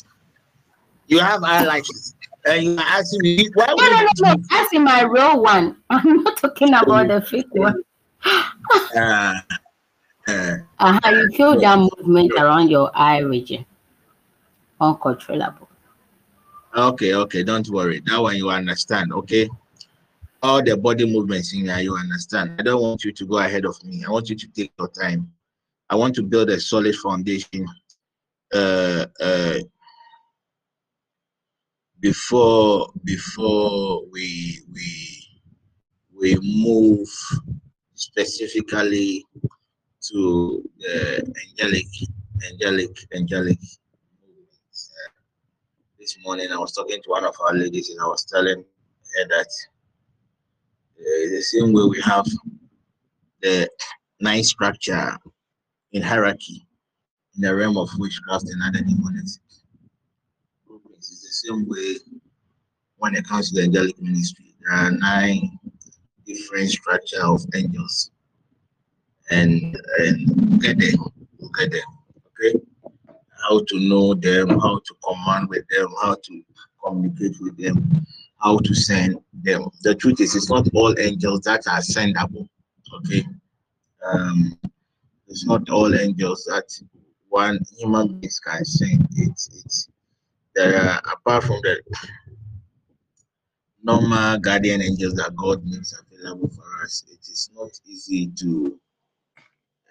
eyelashes. You have eyelashes. And you are asking me why No, no, no, no. in my real one. I'm not talking about the fake one. Uh, uh, Uh, how you feel that movement around your eye region? Uncontrollable. okay, okay, don't worry. That one you understand, okay? All the body movements in here, you understand. I don't want you to go ahead of me. I want you to take your time. I want to build a solid foundation. Uh, uh, before before we we we move specifically to the angelic angelic angelic. Uh, this morning I was talking to one of our ladies and I was telling her that uh, the same way we have the nine structure in hierarchy in the realm of witchcraft and other demonic same way when it comes to the angelic ministry. There are nine different structure of angels. And and we'll get there. We'll get there. Okay. How to know them, how to command with them, how to communicate with them, how to send them. The truth is it's not all angels that are sendable. Okay. Um it's not all angels that one human being can send. It's it's there are apart from the normal guardian angels that God makes available for us, it is not easy to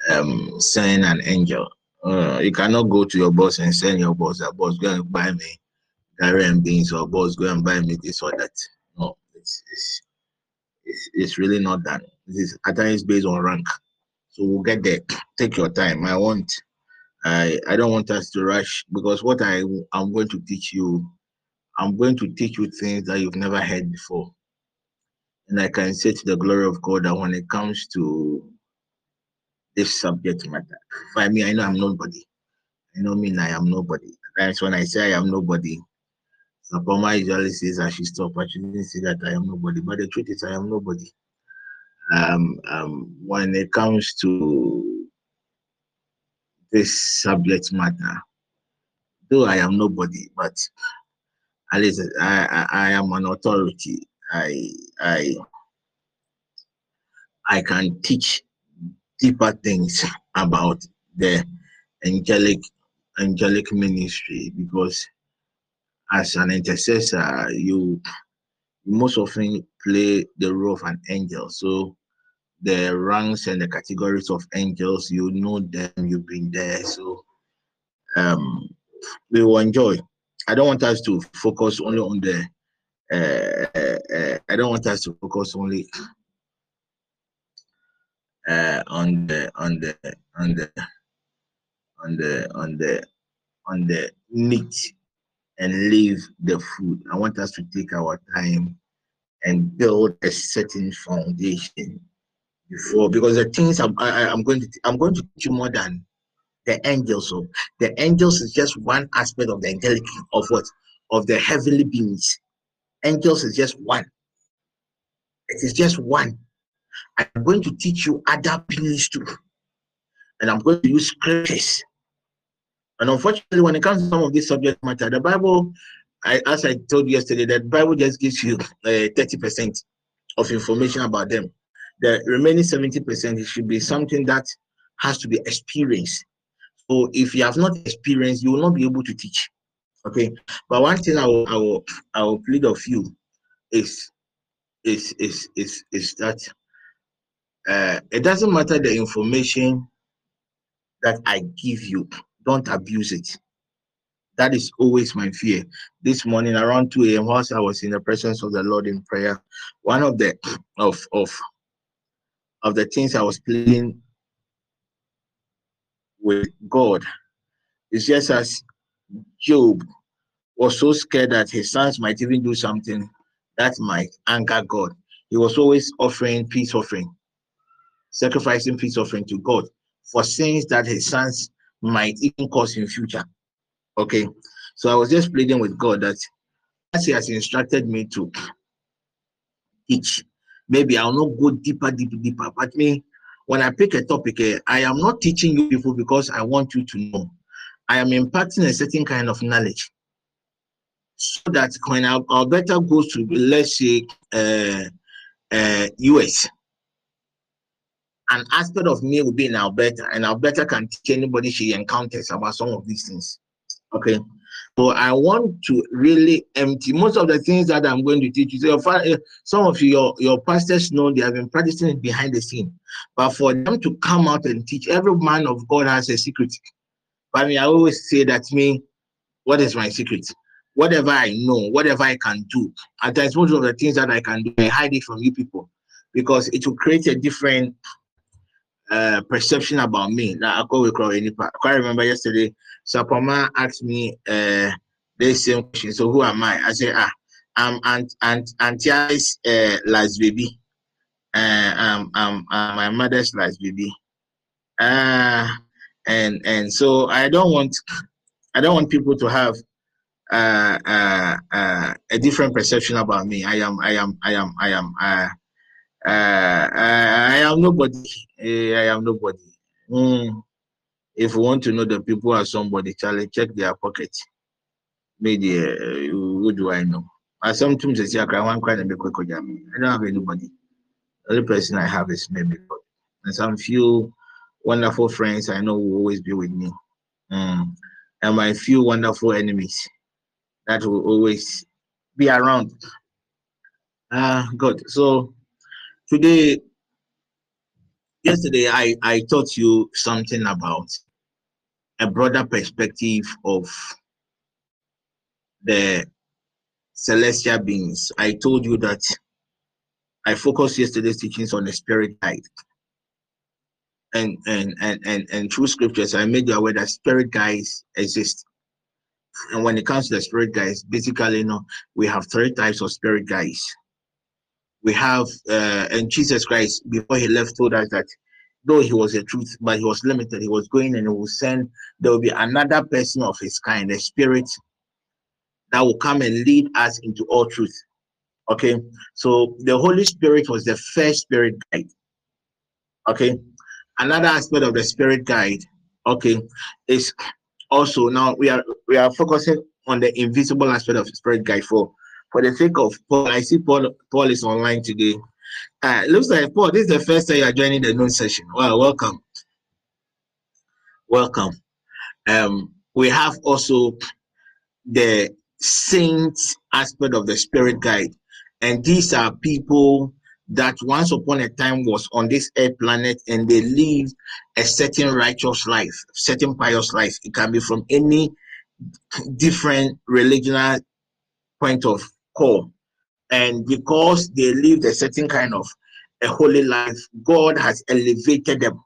um send an angel. Uh, you cannot go to your boss and send your boss, a boss go and buy me and beans or boss go and buy me this or that. No, it's it's it's, it's really not that. This is at times based on rank. So we'll get there. Take your time. I want I I don't want us to rush because what I I'm going to teach you, I'm going to teach you things that you've never heard before. And I can say to the glory of God that when it comes to this subject matter, for me, I know I'm nobody. I know me, I am nobody. That's when I say I am nobody. Sapoma usually says I should stop. I shouldn't say that I am nobody. But the truth is I am nobody. Um, um, when it comes to this subject matter, though I am nobody, but at least I, I, I am an authority. I I I can teach deeper things about the angelic angelic ministry because as an intercessor you most often play the role of an angel so the ranks and the categories of angels you know them you've been there. So um we will enjoy. I don't want us to focus only on the uh, uh, i don't want us to focus only uh, on the on the on the on the on the on the meat and leave the food. I want us to take our time and build a certain foundation before because the things I'm I, I- I'm going to I'm going to teach you more than the angels. So the angels is just one aspect of the angelic of what of the heavenly beings. Angels is just one. It is just one. I'm going to teach you other beings too. And I'm going to use scriptures. And unfortunately, when it comes to some of this subject matter, the Bible, I, as I told you yesterday, that Bible just gives you uh, 30% of information about them. The remaining 70% it should be something that has to be experienced. So if you have not experienced, you will not be able to teach. Okay. But one thing I will I will I will plead of you is is is is is that uh, it doesn't matter the information that I give you, don't abuse it. That is always my fear. This morning around 2 a.m., whilst I was in the presence of the Lord in prayer, one of the of of of the things I was pleading with God It's just as Job was so scared that his sons might even do something that might anger God. He was always offering peace offering, sacrificing peace offering to God for sins that his sons might even cause in future. Okay, so I was just pleading with God that as He has instructed me to teach, maybe I'll not go deeper, deeper, deeper. But me, when I pick a topic, eh, I am not teaching you people because I want you to know. I am imparting a certain kind of knowledge. So that when Alberta goes to, let's say, uh, uh, US, an aspect of me will be in Alberta, and Alberta can teach anybody she encounters about some of these things. Okay. So I want to really empty most of the things that I'm going to teach you. So eh, some of your, your pastors know they have been practicing behind the scene. But for them to come out and teach, every man of God has a secret. But I mean, I always say that me, what is my secret? Whatever I know, whatever I can do. At times, most of the things that I can do, I hide it from you people because it will create a different uh, perception about me. I quite remember yesterday, Sapoma asked me uh, the same question. So, who am I? I said, ah, I'm Aunt Aunt Auntie's uh, last baby. Uh, I'm, I'm, I'm my mother's last baby. Uh, and and so I don't want I don't want people to have uh, uh, uh, a different perception about me. I am I am I am I am uh, uh, I, I am nobody. I am nobody. Mm. If you want to know the people are somebody, Charlie, check their pocket. Maybe uh, who do I know? I sometimes say I can one kind of quick I don't have anybody. The only person I have is maybe God. And some few wonderful friends I know will always be with me. Mm. And my few wonderful enemies that will always be around. Uh, good. So today yesterday I, I taught you something about a broader perspective of the celestial beings. I told you that I focused yesterday's teachings on the spirit guide. And and and and, and through scriptures, I made you aware that spirit guides exist. And when it comes to the spirit guides, basically, you know, we have three types of spirit guides we have uh, and Jesus Christ before he left told us that though he was a truth, but he was limited. He was going and he will send. There will be another person of his kind, a spirit that will come and lead us into all truth. Okay, so the Holy Spirit was the first spirit guide. Okay, another aspect of the spirit guide. Okay, is also now we are we are focusing on the invisible aspect of spirit guide for for the sake of Paul, I see Paul Paul is online today. Uh, looks like Paul, this is the first time you are joining the noon session. Well, welcome. Welcome. Um, we have also the saints aspect of the spirit guide. And these are people that once upon a time was on this earth planet and they live a certain righteous life, certain pious life. It can be from any different religional point of call. And because they lived a certain kind of a holy life, God has elevated them.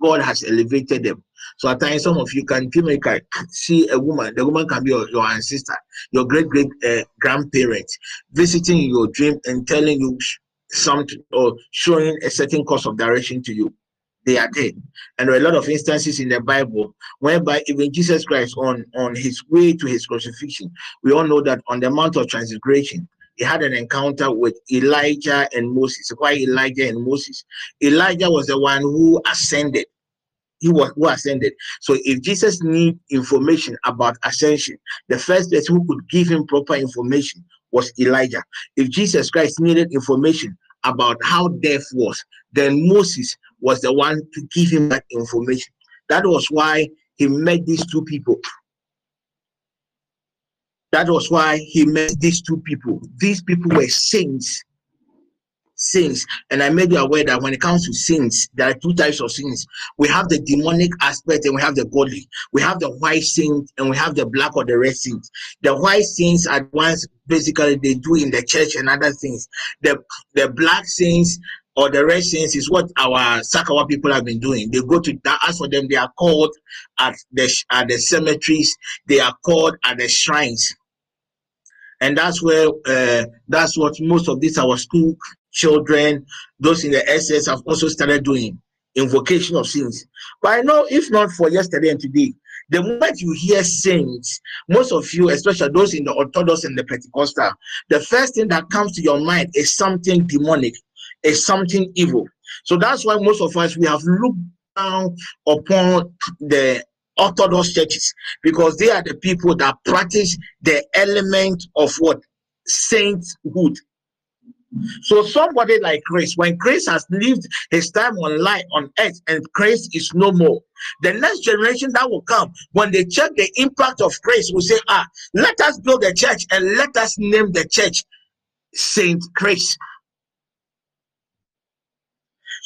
God has elevated them. So at times, some of you can see a woman. The woman can be your, your ancestor, your great great uh, visiting your dream and telling you something or showing a certain course of direction to you they are dead. And there are a lot of instances in the Bible whereby even Jesus Christ, on, on his way to his crucifixion, we all know that on the Mount of Transfiguration, he had an encounter with Elijah and Moses. Why Elijah and Moses? Elijah was the one who ascended. He was who ascended. So if Jesus need information about ascension, the first person who could give him proper information was Elijah. If Jesus Christ needed information about how death was, then Moses was the one to give him that information. That was why he met these two people. That was why he met these two people. These people were saints. Saints. And I made you aware that when it comes to sins, there are two types of sins. We have the demonic aspect and we have the godly. We have the white saints and we have the black or the red saints. The white saints are ones basically they do in the church and other things. The the black saints or the red saints is what our Sakawa people have been doing. They go to that. As for them, they are called at the at the cemeteries. They are called at the shrines, and that's where uh, that's what most of these our school children, those in the SS, have also started doing invocation of sins. But I know if not for yesterday and today, the moment you hear saints, most of you, especially those in the Orthodox and the Pentecostal, the first thing that comes to your mind is something demonic is something evil. So that's why most of us we have looked down upon the Orthodox churches because they are the people that practice the element of what sainthood. So somebody like Chris, when Chris has lived his time on life on earth and Chris is no more, the next generation that will come, when they check the impact of Chris, will say, ah, let us build a church and let us name the church Saint Chris.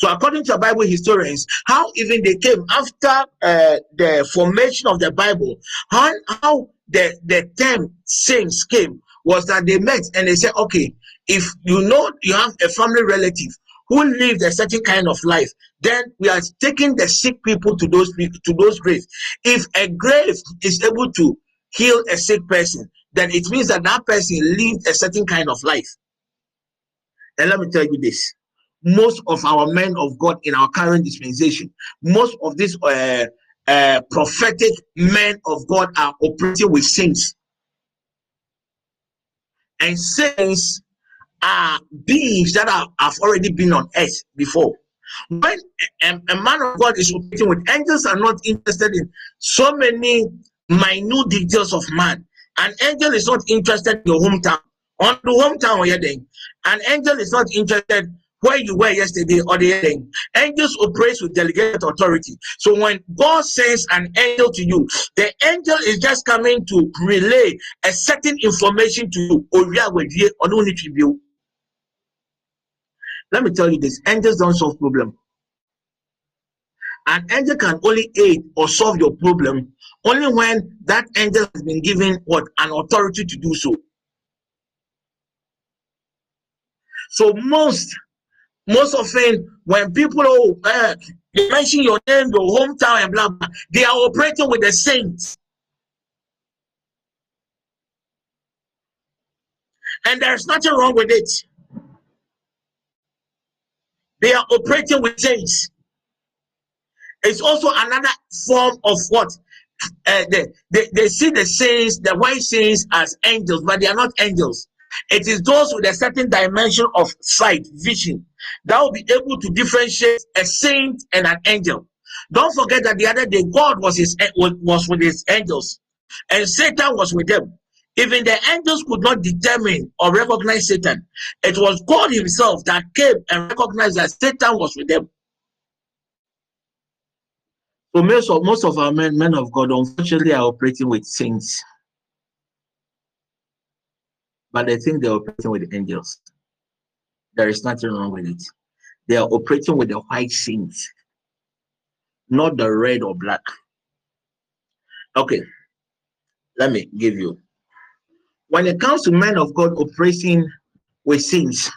So, according to Bible historians, how even they came after uh, the formation of the Bible, how, how the, the term saints came was that they met and they said, okay, if you know you have a family relative who lived a certain kind of life, then we are taking the sick people to those to those graves. If a grave is able to heal a sick person, then it means that that person lived a certain kind of life. And let me tell you this most of our men of God in our current dispensation, most of these uh, uh, prophetic men of God are operating with saints. And saints are beings that are, have already been on earth before. When a, a man of God is operating with angels, are not interested in so many minute details of man. An angel is not interested in your hometown. On the hometown, an angel is not interested where you were yesterday or the day. Angels operate with delegated authority. So when God sends an angel to you, the angel is just coming to relay a certain information to you. Let me tell you this angels don't solve problem. An angel can only aid or solve your problem only when that angel has been given what an authority to do so. So most most often, when people uh, they mention your name, your hometown, and blah blah, they are operating with the saints. And there's nothing wrong with it. They are operating with saints. It's also another form of what uh, they, they, they see the saints, the white saints, as angels, but they are not angels. It is those with a certain dimension of sight, vision, that will be able to differentiate a saint and an angel. Don't forget that the other day God was his eh, was with his angels, and Satan was with them. Even the angels could not determine or recognize Satan. It was God Himself that came and recognized that Satan was with them. So most of most of our men, men of God, unfortunately, are operating with saints but they think they're operating with angels. There is nothing wrong with it. They are operating with the white saints, not the red or black. Okay, let me give you. When it comes to men of God operating with saints,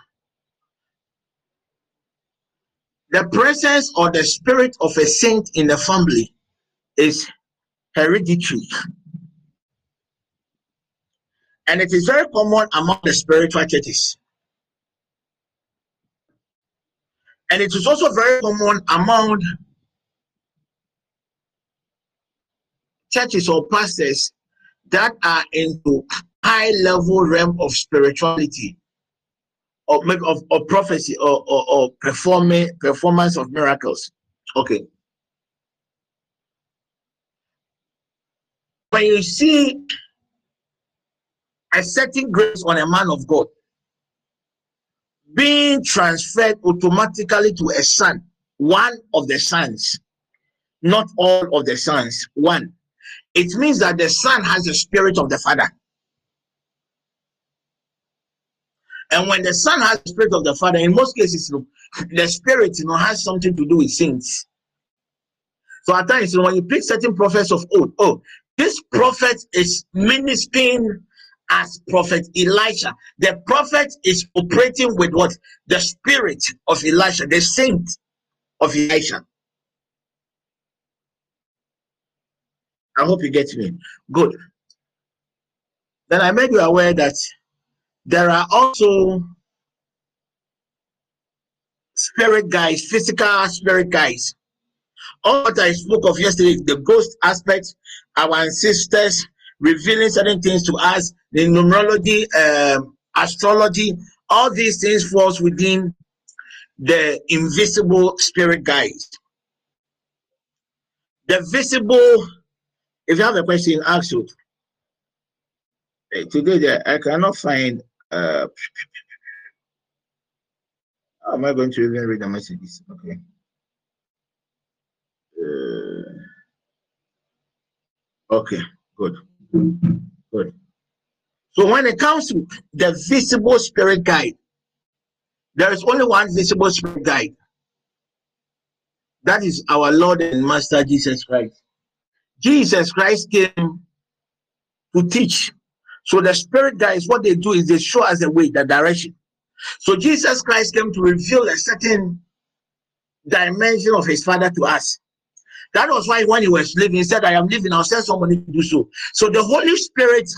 the presence or the spirit of a saint in the family is hereditary and it is very common among the spiritual churches. And it is also very common among churches or pastors that are into high level realm of spirituality or of, of prophecy or, or, or performing performance of miracles. Okay. When you see a certain grace on a man of God being transferred automatically to a son, one of the sons, not all of the sons, one. It means that the son has the spirit of the father. And when the son has the spirit of the father, in most cases, the spirit you know, has something to do with saints. So at times, you know, when you pick certain prophets of old, oh, this prophet is ministering as prophet Elijah. The prophet is operating with what? The spirit of Elijah, the saint of Elijah. I hope you get me. Good. Then I made you aware that there are also spirit guys, physical spirit guys. All what I spoke of yesterday, the ghost aspect, our ancestors revealing certain things to us, the numerology, um, astrology, all these things falls within the invisible spirit guides. The visible If you have a question, ask it. Today, I cannot find. Uh, how am I going to even read the messages? Okay. Uh, okay, good. Good. So when it comes to the visible spirit guide, there is only one visible spirit guide. That is our Lord and Master Jesus Christ. Jesus Christ came to teach. So the spirit guides, what they do is they show us the way, the direction. So Jesus Christ came to reveal a certain dimension of his father to us. That was why when he was living, he said, I am living, I'll send somebody to do so. So the Holy Spirit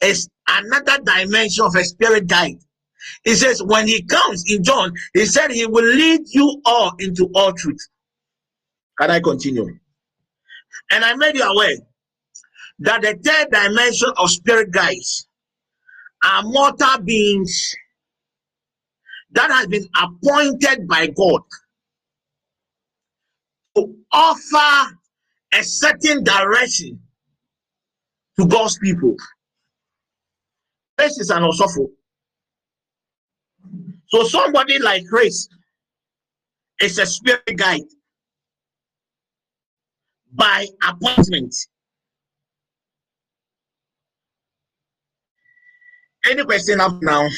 is another dimension of a spirit guide. He says, when he comes in John, he said he will lead you all into all truth. Can I continue? And I made you aware that the third dimension of spirit guides are mortal beings that has been appointed by God offer a certain direction to God's people. This is an osofo. So somebody like Chris is a spirit guide by appointment. Any question up now?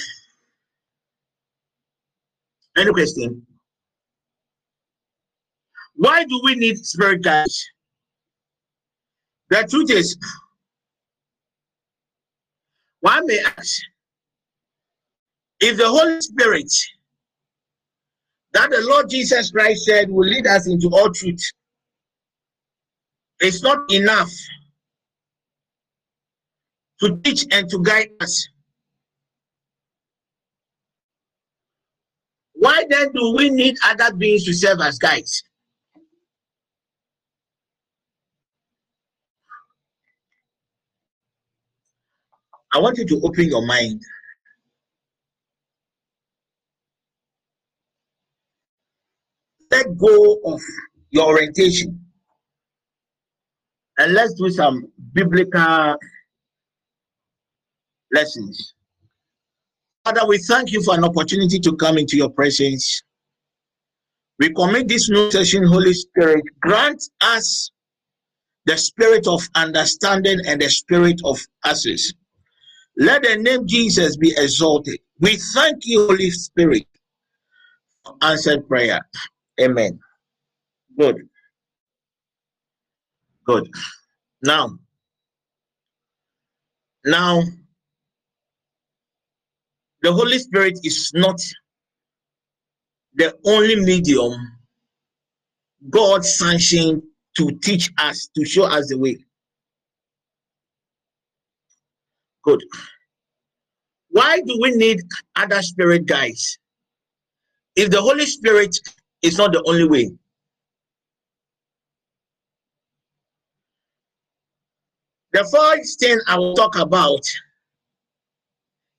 Any question? Why do we need spirit guides? The truth is, one may ask, if the Holy Spirit that the Lord Jesus Christ said will lead us into all truth, it's not enough to teach and to guide us. Why then do we need other beings to serve as guides? I want you to open your mind. Let go of your orientation and let's do some biblical lessons. Father, we thank you for an opportunity to come into your presence. We commit this new session, Holy Spirit. Grant us the spirit of understanding and the spirit of access. Let the name Jesus be exalted. We thank you, Holy Spirit, for answered prayer. Amen. Good. Good. Now, now, the Holy Spirit is not the only medium God sanctioned to teach us, to show us the way. Good. Why do we need other spirit guides? If the Holy Spirit is not the only way, The first thing I will talk about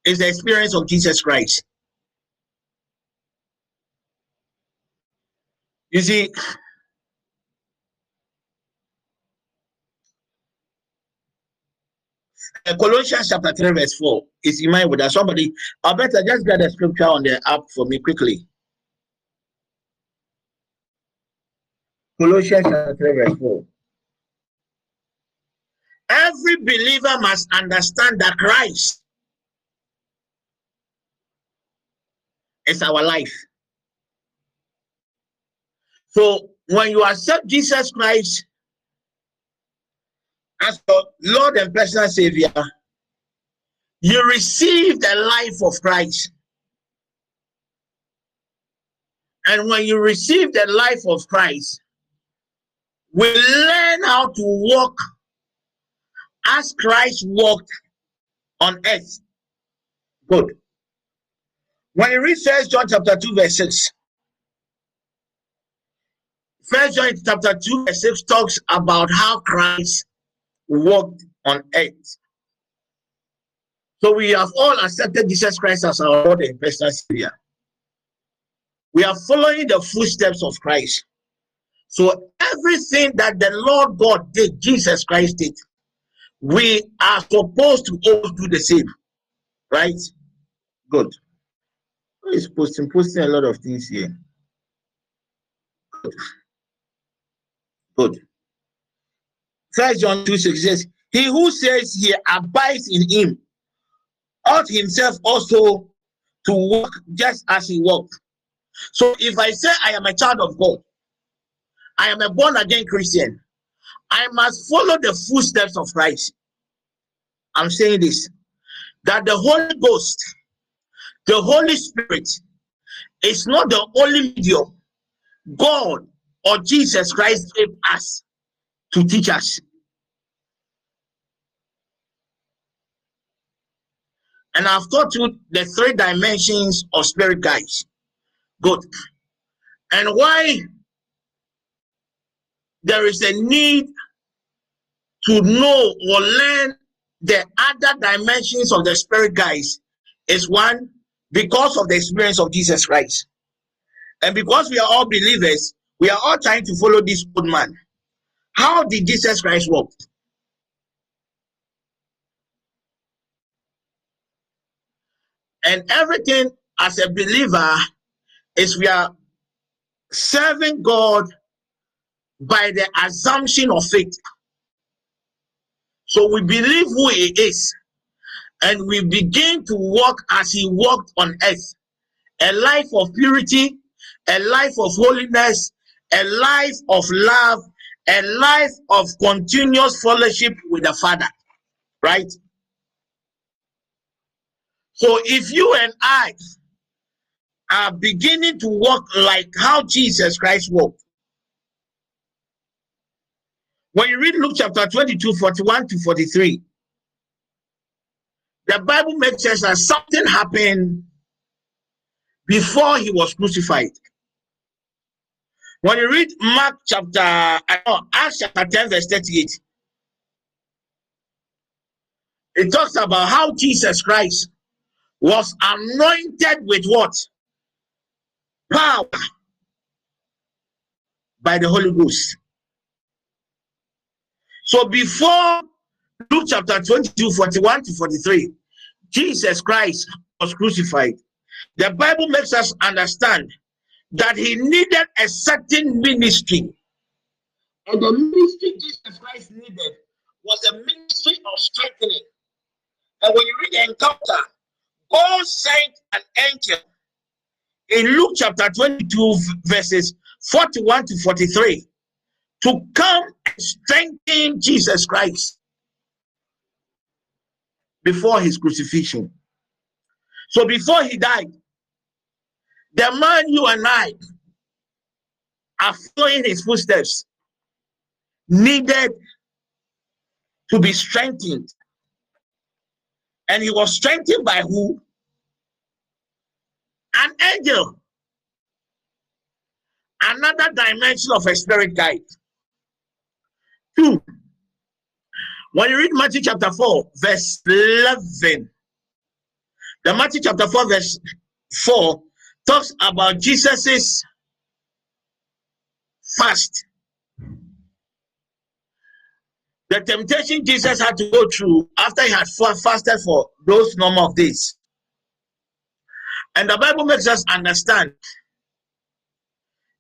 is the experience of Jesus Christ. You see, Uh, Colossians chapter 3, verse 4 is in mind with that. Somebody, I better just get the scripture on the app for me quickly. Colossians chapter 3, verse 4. Every believer must understand that Christ is our life. So when you accept Jesus Christ as Lord and personal Savior, you receive the life of Christ. And when you receive the life of Christ, we learn how to walk as Christ walked on earth. Good. When you read First John chapter 2, verse 6, First John chapter 2, verse 6 talks about how Christ walked on earth. So we have all accepted Jesus Christ as our Lord and personal Savior. We are following the footsteps of Christ. So everything that the Lord God did, Jesus Christ did, we are supposed to all do the same. Right? Good. He's posting posting a lot of things here. Good. Good. First John 2 6 says, He who says he abides in him ought himself also to walk just as he walked. So if I say I am a child of God, I am a born again Christian, I must follow the footsteps of Christ. I'm saying this that the Holy Ghost, the Holy Spirit, is not the only medium God or Jesus Christ gave us to teach us. And I've taught you the three dimensions of spirit guides. Good. And why there is a need to know or learn the other dimensions of the spirit guides is one because of the experience of Jesus Christ. And because we are all believers, we are all trying to follow this old man. How did Jesus Christ walk? And everything as a believer is we are serving God by the assumption of faith. So we believe who He is and we begin to walk as He walked on earth a life of purity, a life of holiness, a life of love, a life of continuous fellowship with the Father. Right? So if you and I are beginning to walk like how Jesus Christ walked, when you read Luke chapter 22, 41 to 43, the Bible makes us that something happened before he was crucified. When you read Mark chapter, I Acts chapter 10, verse 38, it talks about how Jesus Christ was anointed with what? Power by the Holy Ghost. So before Luke chapter 22, 41 to 43, Jesus Christ was crucified. The Bible makes us understand that he needed a certain ministry. And the ministry Jesus Christ needed was a ministry of strengthening. And when you read the encounter, God sent an angel in Luke chapter 22, verses 41 to 43, to come and strengthen Jesus Christ before his crucifixion. So before he died, the man you and I are following his footsteps needed to be strengthened. And he was strengthened by who? An angel. Another dimension of a spirit guide. Two. When you read Matthew chapter 4, verse 11, the Matthew chapter 4, verse 4 talks about Jesus's fast. The temptation Jesus had to go through after he had fasted for those number of days. And the Bible makes us understand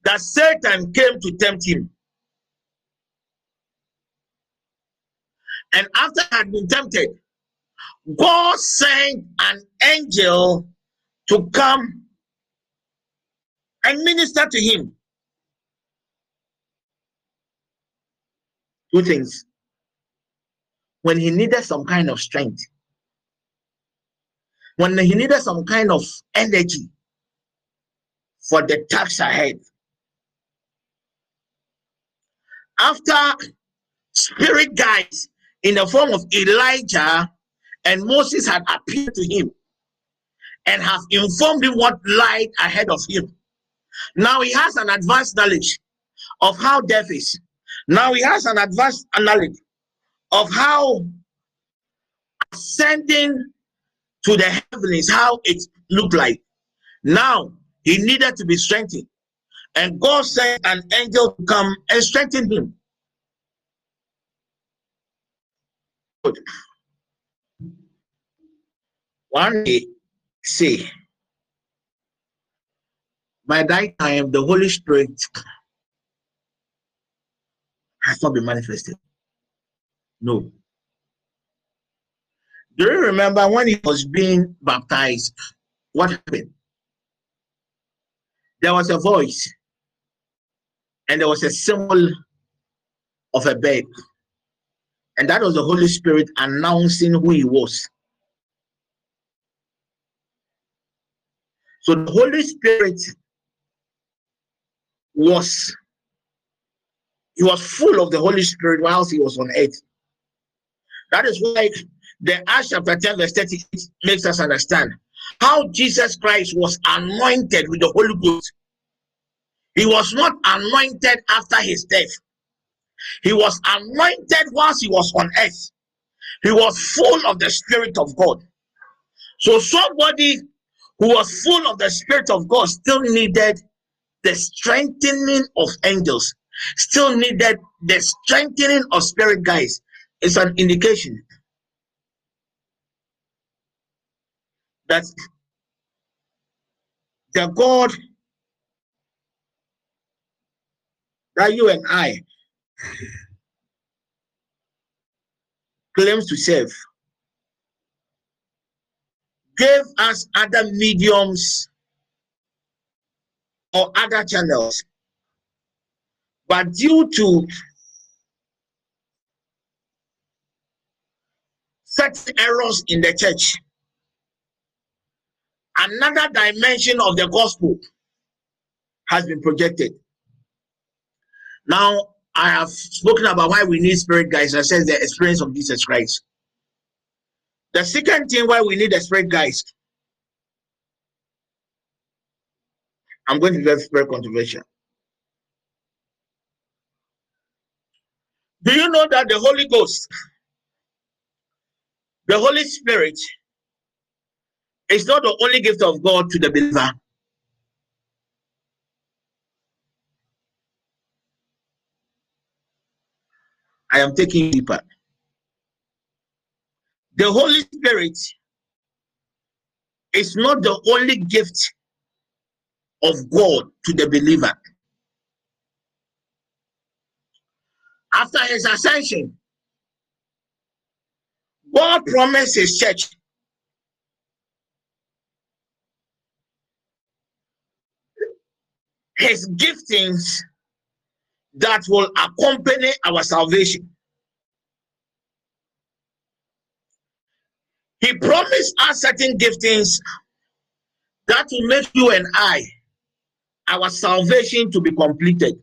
that Satan came to tempt him. And after he had been tempted, God sent an angel to come and minister to him. Two things. When he needed some kind of strength, when he needed some kind of energy for the task ahead. After spirit guides in the form of Elijah and Moses had appeared to him and have informed him what lied ahead of him. Now he has an advanced knowledge of how death is. Now he has an advanced knowledge of how ascending to the heavens, how it looked like. Now he needed to be strengthened. And God sent an angel to come and strengthen him. One day, say, by that time, the Holy Spirit has not been manifested. No. Do you remember when he was being baptized? What happened? There was a voice, and there was a symbol of a bed. And that was the Holy Spirit announcing who he was. So the Holy Spirit was he was full of the Holy Spirit whilst he was on earth. That is why the Acts chapter 10, verse 38 makes us understand how Jesus Christ was anointed with the Holy Ghost. He was not anointed after his death. He was anointed whilst he was on earth. He was full of the Spirit of God. So somebody who was full of the Spirit of God still needed the strengthening of angels, still needed the strengthening of spirit guys. It's an indication that the God that you and I claims to serve gave us other mediums or other channels. But due to certain errors in the church, another dimension of the gospel has been projected. Now, I have spoken about why we need spirit guides. I said the experience of Jesus Christ. The second thing why we need the spirit guides I'm going to be very controversial. Do you know that the Holy Ghost, the Holy Spirit, is not the only gift of God to the believer? I am taking deeper. The Holy Spirit is not the only gift of God to the believer. After his ascension, God promised his church his giftings that will accompany our salvation. He promised us certain giftings that will make you and I our salvation to be completed.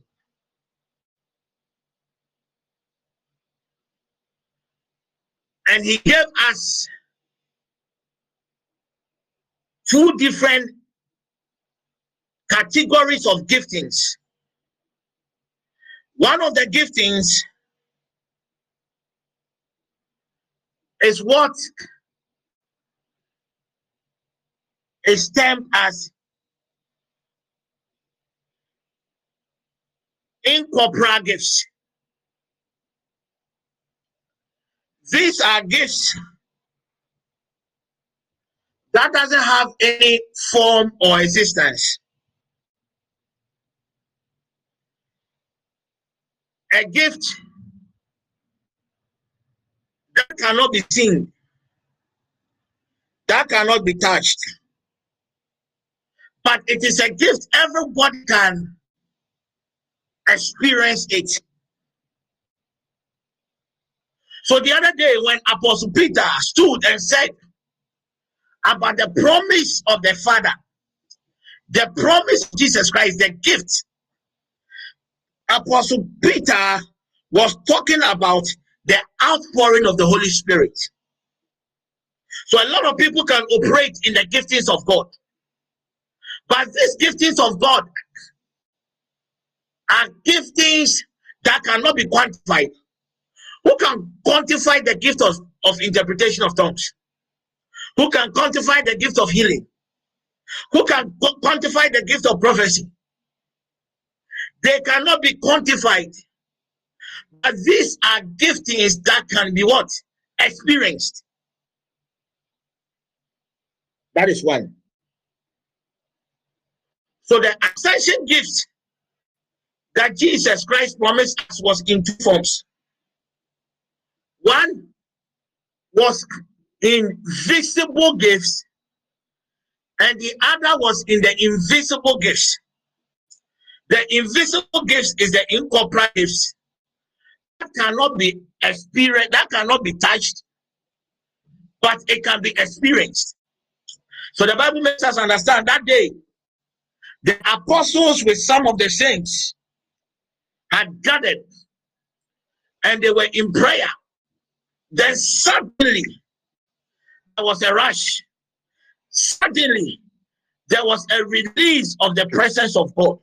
And he gave us two different categories of giftings. One of the giftings is what is termed as incorporeal gifts. These are gifts that doesn't have any form or existence. A gift that cannot be seen, that cannot be touched. But it is a gift everybody can experience it. So the other day, when Apostle Peter stood and said about the promise of the Father, the promise of Jesus Christ, the gift, Apostle Peter was talking about the outpouring of the Holy Spirit. So a lot of people can operate in the giftings of God. But these giftings of God are giftings that cannot be quantified. Who can quantify the gift of, of interpretation of tongues? Who can quantify the gift of healing? Who can quantify the gift of prophecy? They cannot be quantified. But these are giftings that can be what? Experienced. That is one. So the ascension gifts that Jesus Christ promised us was in two forms. One was in visible gifts, and the other was in the invisible gifts. The invisible gifts is the incorporeal gifts that cannot be experienced, that cannot be touched, but it can be experienced. So the Bible makes us understand that day, the apostles with some of the saints had gathered and they were in prayer. Then suddenly there was a rush. Suddenly there was a release of the presence of God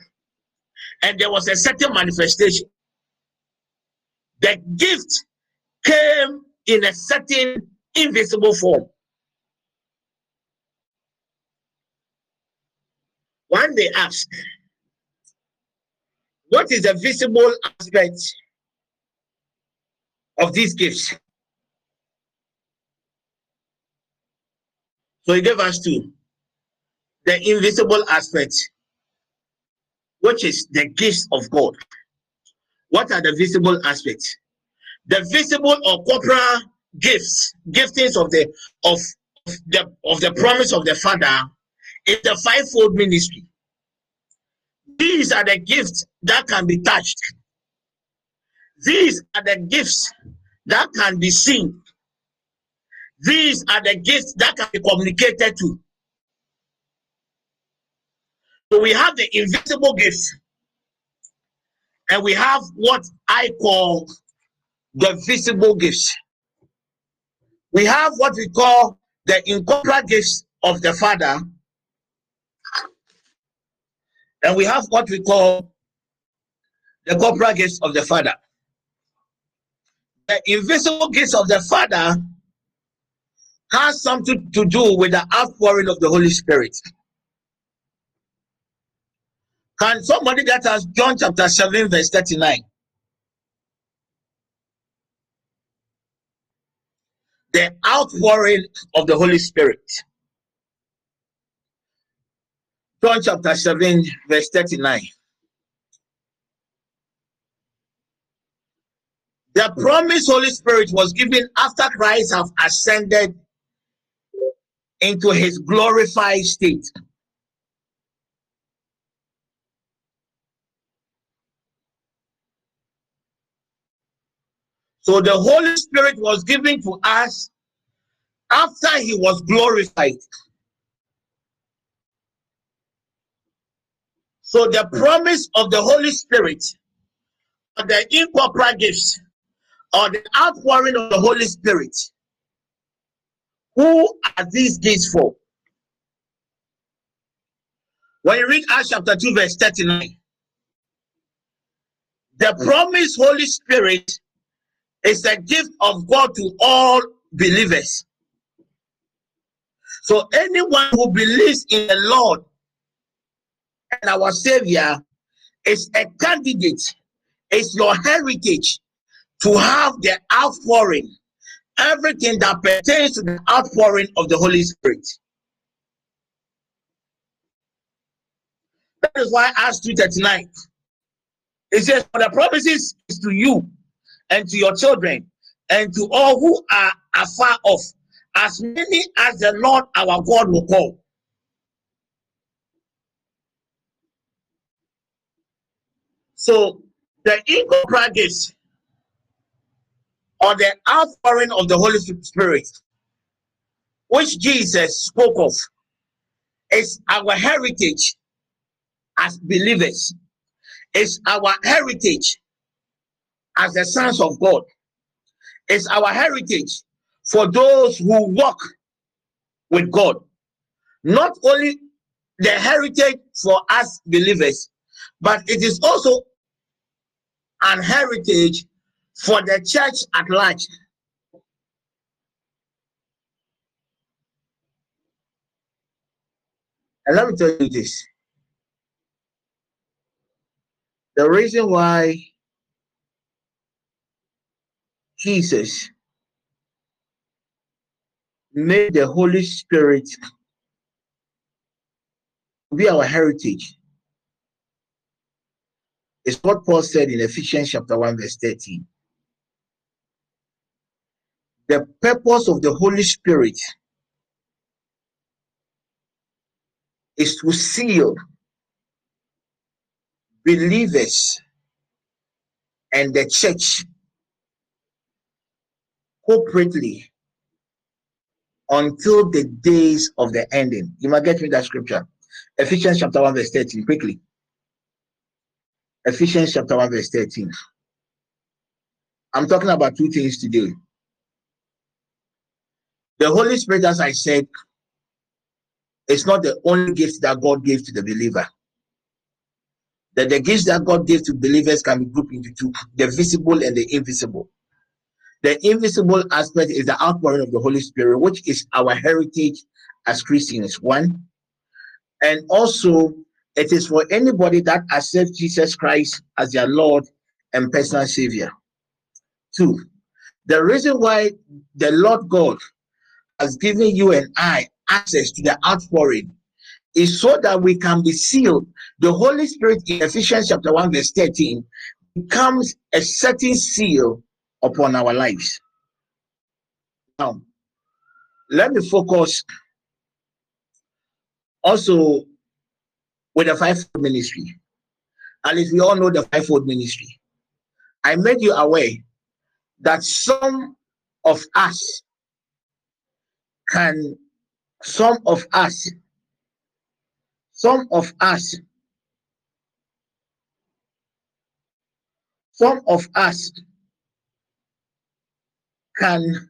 and there was a certain manifestation. The gift came in a certain invisible form. One they asked, What is the visible aspect of these gifts? So he gave us two the invisible aspect, which is the gifts of God. What are the visible aspects? The visible or corporal gifts, giftings of the of, the of the promise of the Father is the fivefold ministry. These are the gifts that can be touched. These are the gifts that can be seen. These are the gifts that can be communicated to. So we have the invisible gifts, and we have what I call the visible gifts. We have what we call the incorporeal gifts of the Father, and we have what we call the corporal gifts of the Father. The invisible gifts of the Father has something to do with the outpouring of the Holy Spirit. Can somebody get us John chapter 7, verse 39? The outpouring of the Holy Spirit. John chapter 7, verse 39. The promised Holy Spirit was given after Christ have ascended into his glorified state. So the Holy Spirit was given to us after he was glorified. So the promise of the Holy Spirit, the incorporeal gifts, or the outpouring of the Holy Spirit, who are these gifts for? When you read Acts chapter 2, verse 39, the promised Holy Spirit is a gift of God to all believers. So anyone who believes in the Lord and our Savior is a candidate, it's your heritage to have the outpouring, everything that pertains to the outpouring of the Holy Spirit. That is why Acts 2:39 it says, For the promises is to you and to your children and to all who are afar off, as many as the Lord our God will call. So the incorporeal gifts or the outpouring of the Holy Spirit, which Jesus spoke of, is our heritage as believers. It's our heritage as the sons of God. It's our heritage for those who walk with God. Not only the heritage for us believers, but it is also and heritage for the church at large. And let me tell you this. The reason why Jesus made the Holy Spirit be our heritage is what Paul said in Ephesians chapter 1, verse 13. The purpose of the Holy Spirit is to seal believers and the church corporately until the days of the ending. You might get me that scripture. Ephesians chapter 1, verse 13, quickly. Ephesians chapter 1, verse 13. I'm talking about two things today. The Holy Spirit, as I said, is not the only gift that God gave to the believer. That the gifts that God gave to believers can be grouped into two the visible and the invisible. The invisible aspect is the outpouring of the Holy Spirit, which is our heritage as Christians. One. And also, it is for anybody that accepts Jesus Christ as their Lord and personal Savior. Two. The reason why the Lord God has given you and I access to the outpouring is so that we can be sealed. The Holy Spirit in Ephesians chapter 1, verse 13 becomes a certain seal upon our lives. Now, let me focus also with the fivefold ministry. And if we all know the fivefold ministry, I made you aware that some of us can, some of us, some of us, some of us can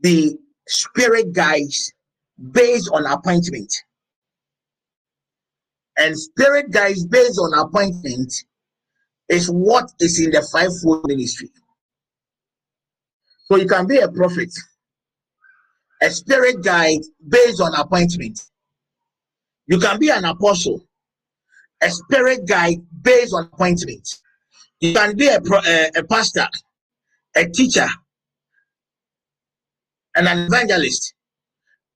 be spirit guides based on appointment. And spirit guides based on appointment is what is in the fivefold ministry. So you can be a prophet, a spirit guide based on appointment. You can be an apostle, a spirit guide based on appointment. You can be a, a, a pastor, a teacher, an evangelist,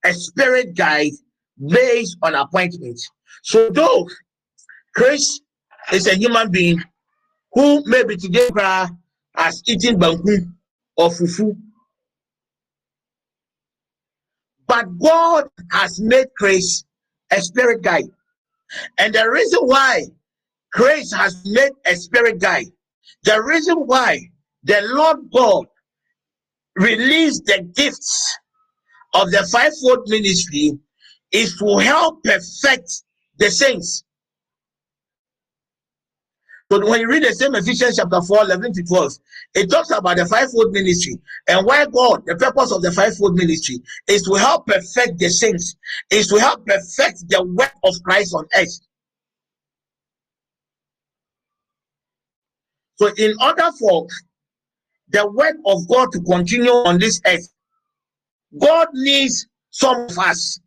a spirit guide based on appointment. So though Chris is a human being who maybe today has eaten banku or fufu, but God has made Chris a spirit guide. And the reason why Chris has made a spirit guide, the reason why the Lord God released the gifts of the fivefold ministry is to help perfect the saints. But when you read the same Ephesians chapter 4, 11 to 12, it talks about the fivefold ministry and why God, the purpose of the fivefold ministry is to help perfect the saints, is to help perfect the work of Christ on earth. So, in order for the work of God to continue on this earth, God needs some of us.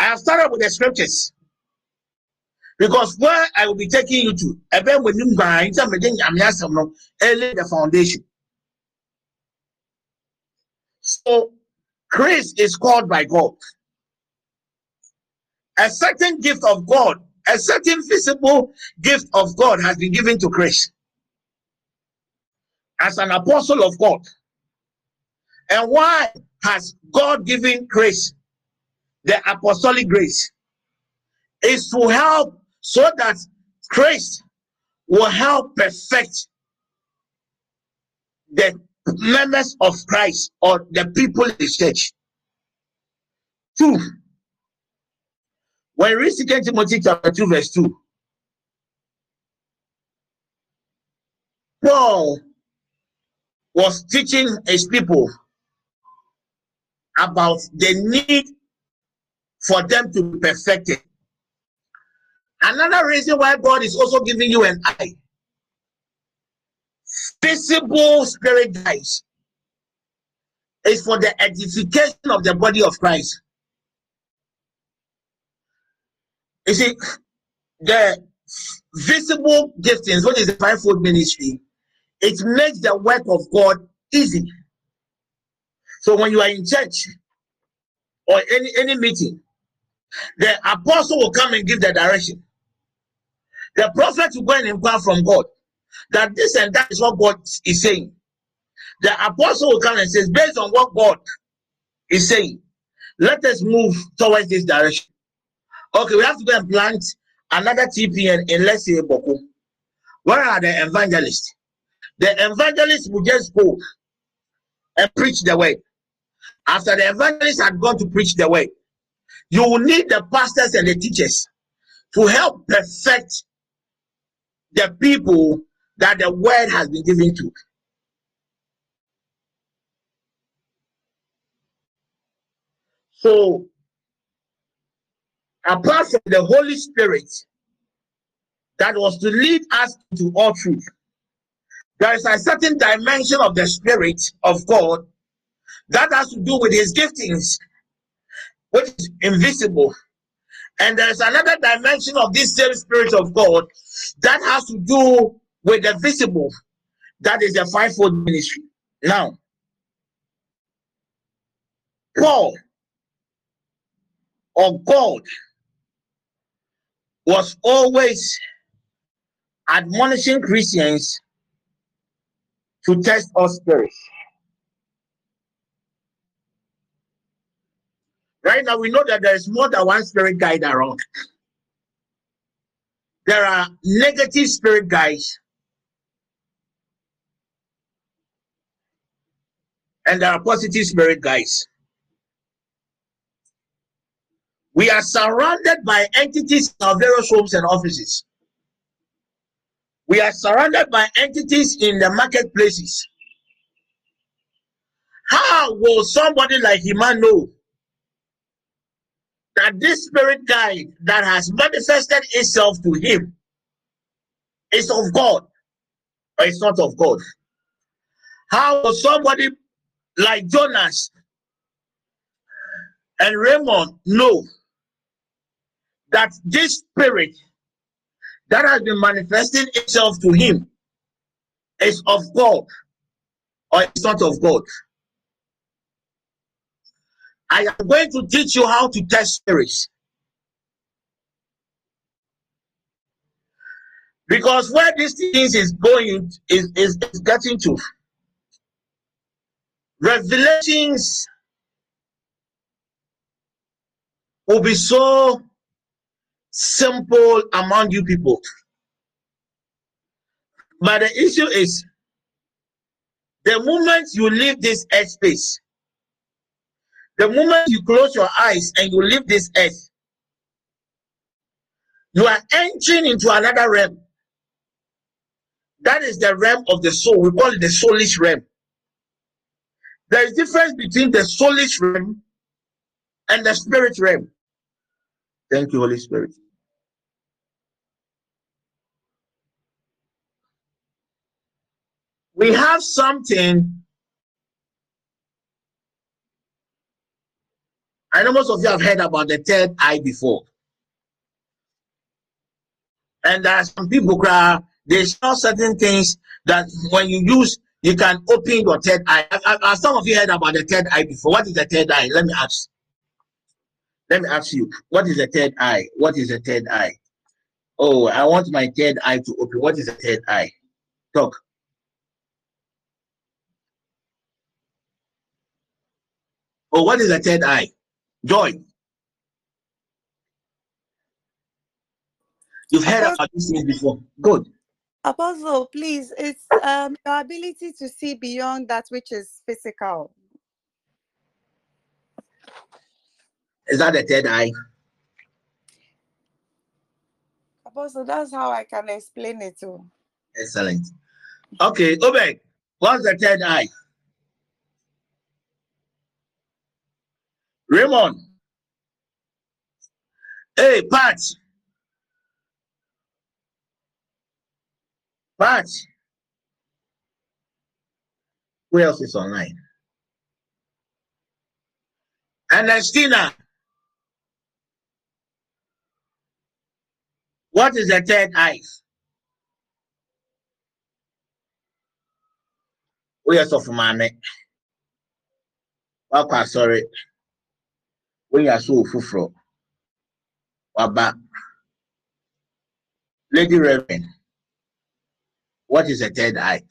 I have started with the scriptures because where I will be taking you to, even when you grind, the foundation. So, Chris is called by God. A certain gift of God, a certain visible gift of God has been given to Chris as an apostle of God. And why has God given grace, the apostolic grace? Is to help so that Christ will help perfect the members of Christ or the people in the church. Two, when we read 2 Timothy chapter 2, verse 2, Paul was teaching his people about the need for them to perfect it. Another reason why God is also giving you an eye visible spirit guys is for the edification of the body of Christ. You see, the visible giftings, what is the fivefold ministry, it makes the work of God easy. So when you are in church or any any meeting, the apostle will come and give the direction. The prophet will go and inquire from God that this and that is what God is saying. The apostle will come and says, based on what God is saying, let us move towards this direction. Okay, we have to go and plant another TPN in let's say Boko. Where are the evangelists? The evangelists will just go and preach the word. After the evangelists had gone to preach the word, you will need the pastors and the teachers to help perfect the people that the word has been given to. So, apart from the Holy Spirit that was to lead us to all truth, there is a certain dimension of the Spirit of God that has to do with His giftings, which is invisible. And there's another dimension of this same Spirit of God that has to do with the visible. That is the fivefold ministry. Now, Paul or God was always admonishing Christians to test all spirits. Right now, we know that there is more than one spirit guide around. There are negative spirit guides, and there are positive spirit guides. We are surrounded by entities in our various homes and offices. We are surrounded by entities in the marketplaces. How will somebody like Iman know that this spirit guide that has manifested itself to him is of God or it's not of God? How will somebody like Jonas and Raymond know that this spirit that has been manifesting itself to him is of God or it's not of God. I am going to teach you how to test spirits. Because where these things is going is, is, is getting to. Revelations will be so simple among you people. But the issue is the moment you leave this earth space, the moment you close your eyes and you leave this earth, you are entering into another realm. That is the realm of the soul. We call it the soulish realm. There is difference between the soulish realm and the spirit realm. Thank you, Holy Spirit. We have something. I know most of you have heard about the third eye before. And there are some people cry, they saw certain things that when you use, you can open your third eye. Have some of you heard about the third eye before? What is the third eye? Let me ask. Let me ask you, what is the third eye? What is the third eye? Oh, I want my third eye to open. What is the third eye? Talk. Oh, what is the third eye? Joy. You've heard Apostle, about these things before. Good. Apostle, please, it's um, your ability to see beyond that which is physical. Is that the third eye? Apostle, that's how I can explain it too. Excellent. Okay, Obed, what's the third eye? Raymond. Hey, Pat. Pat. Who else is online? Ernestina. What is the third eye? woyɛ sɔfo maame wakɔ asɔre wonya so wɔ foforɔ waba lady reverend what is the third eye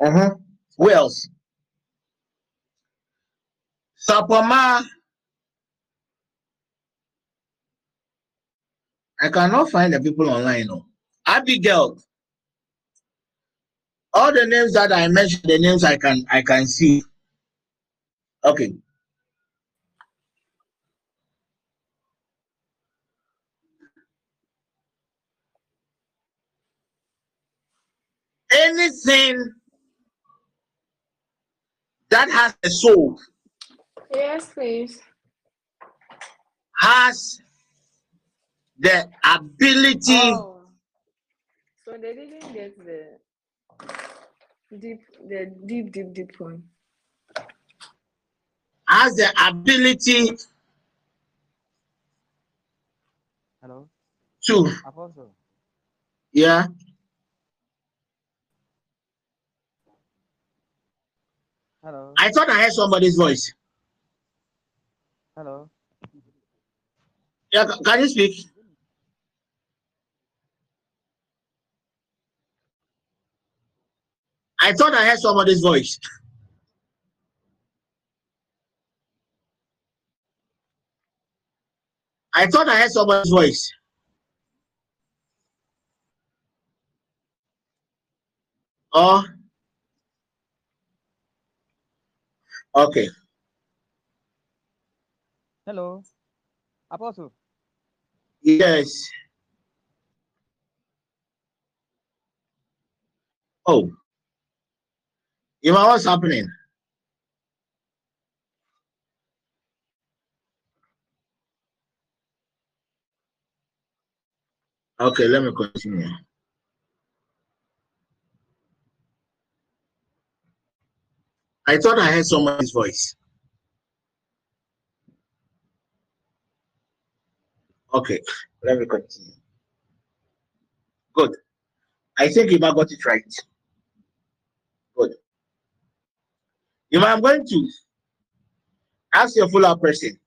uh-huh. else sapoma I cannot find the people online. No. Abigail. All the names that I mentioned, the names I can I can see. Okay. Anything that has a soul. Yes, please. Has the ability. Oh. So they didn't get the deep, the deep, deep, deep one. Has the ability. Hello. To. Apostle. Yeah. Hello. I thought I heard somebody's voice. Hello. Yeah, can you speak? I thought I heard somebody's voice. I thought I heard somebody's voice. Oh. Okay. Hello. Apostle. Yes. Oh. You know what's happening? Okay, let me continue. I thought I heard someone's voice. Okay, let me continue. Good. I think if I got it right. Good. If I'm going to ask your follow-up person,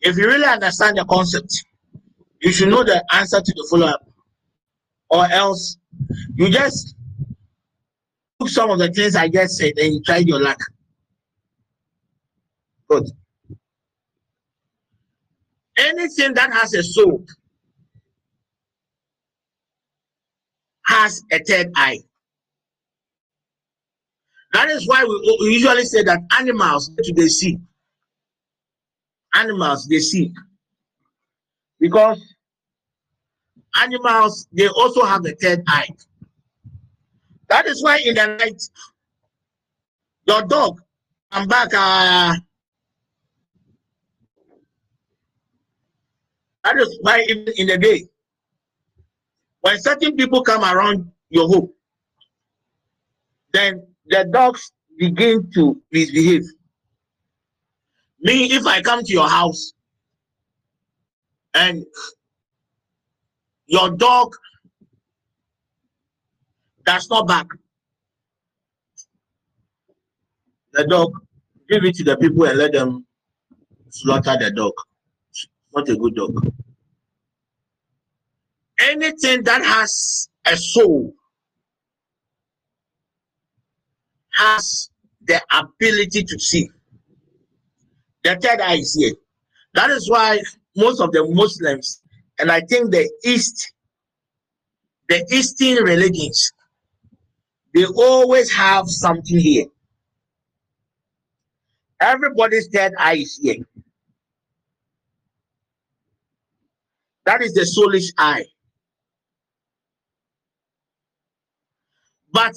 if you really understand the concept, you should know the answer to the follow-up. Or else you just took some of the things I just said and you tried your luck. Good. Anything that has a soul has a third eye. That is why we, usually say that animals they see. Animals they see. Because animals they also have a third eye. That is why in the night, your dog come back. Uh, that is why even in the day, when certain people come around your home, then the dogs begin to misbehave. Me, if I come to your house and your dog does not bark, the dog, give it to the people and let them slaughter the dog. Not a good dog. Anything that has a soul has the ability to see. The third eye is here. That is why most of the Muslims, and I think the East, the Eastern religions, they always have something here. Everybody's third eye is here. That is the soulish eye. But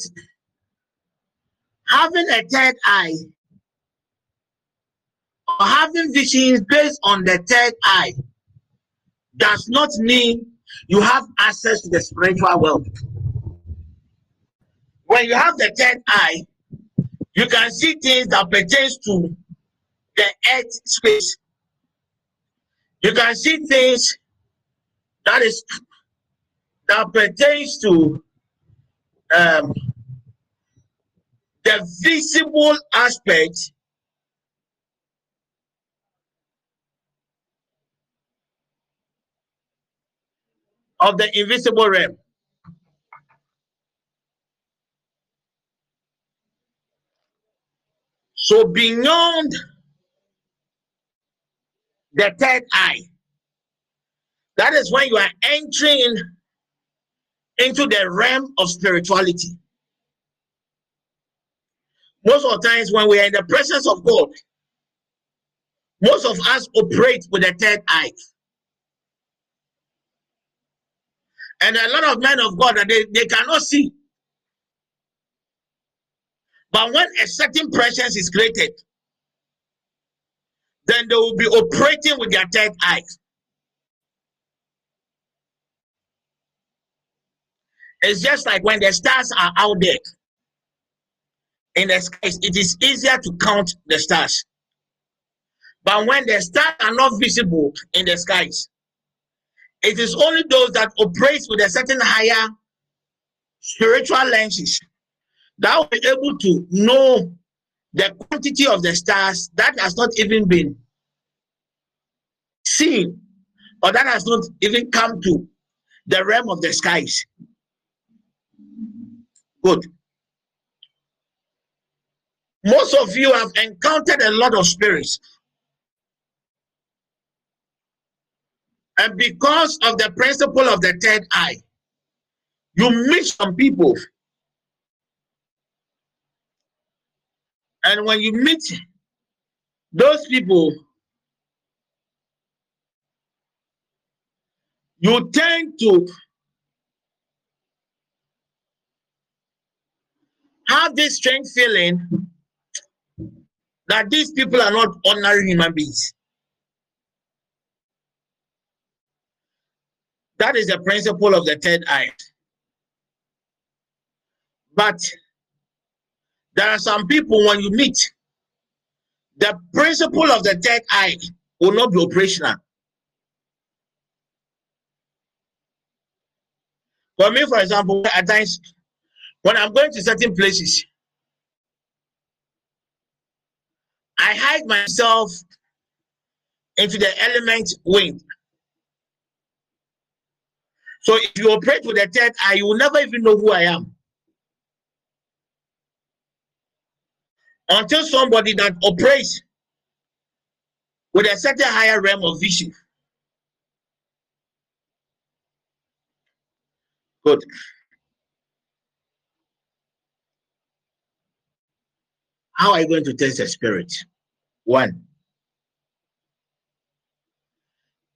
having a third eye or having visions based on the third eye does not mean you have access to the spiritual world. When you have the third eye, you can see things that pertains to the earth space. You can see things that is that pertains to um, the visible aspect of the invisible realm. So beyond the third eye, that is when you are entering into the realm of spirituality. Most of times when we are in the presence of God, most of us operate with the third eye. And a lot of men of God that they, they cannot see. But when a certain presence is created, then they will be operating with their third eye. It's just like when the stars are out there in the skies, it is easier to count the stars. But when the stars are not visible in the skies, it is only those that operate with a certain higher spiritual lenses that will be able to know the quantity of the stars that has not even been seen or that has not even come to the realm of the skies. Good. Most of you have encountered a lot of spirits. And because of the principle of the third eye, you meet some people. And when you meet those people, you tend to have this strange feeling that these people are not ordinary human beings. That is the principle of the third eye. But there are some people when you meet, the principle of the third eye will not be operational. For me, for example, at times when I'm going to certain places, I hide myself into the element wind. So if you operate with the third eye, you will never even know who I am. Until somebody that operates with a certain higher realm of vision. Good. How are you going to test the spirit? One.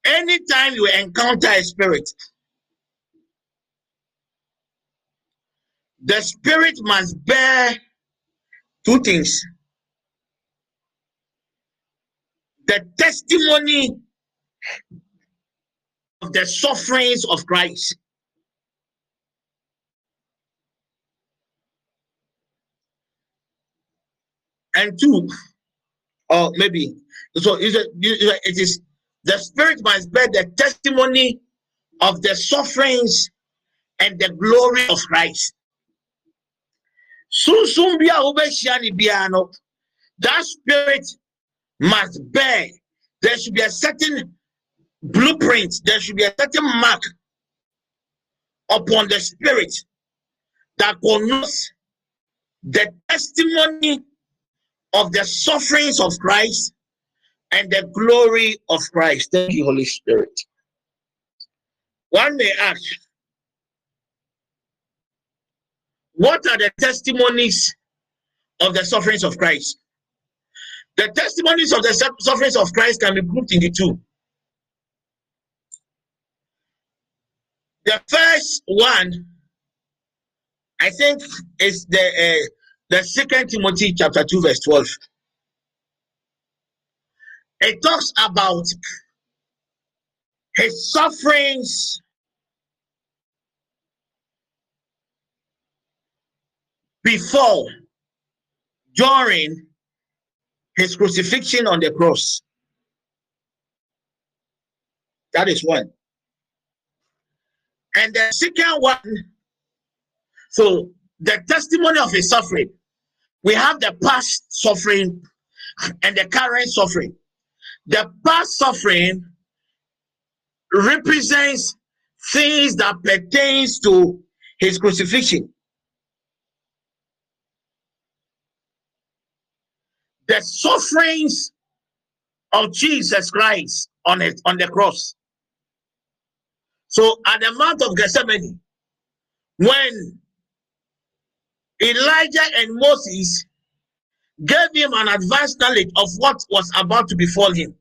Anytime you encounter a spirit, the spirit must bear two things the testimony of the sufferings of Christ. And two, or maybe so it is the spirit must bear the testimony of the sufferings and the glory of Christ. that spirit must bear. There should be a certain blueprint. There should be a certain mark upon the spirit that connotes the testimony of the sufferings of Christ and the glory of Christ. Thank you, Holy Spirit. One may ask, What are the testimonies of the sufferings of Christ? The testimonies of the sufferings of Christ can be grouped into two. The first one, I think, is the uh, the Second Timothy chapter two, verse twelve. It talks about his sufferings before, during, his crucifixion on the cross. That is one. And the second one, so the testimony of his suffering, we have the past suffering and the current suffering. The past suffering represents things that pertains to his crucifixion. The sufferings of Jesus Christ on it on the cross. So at the Mount of Gethsemane, when Elijah and Moses gave him an advanced knowledge of what was about to befall him.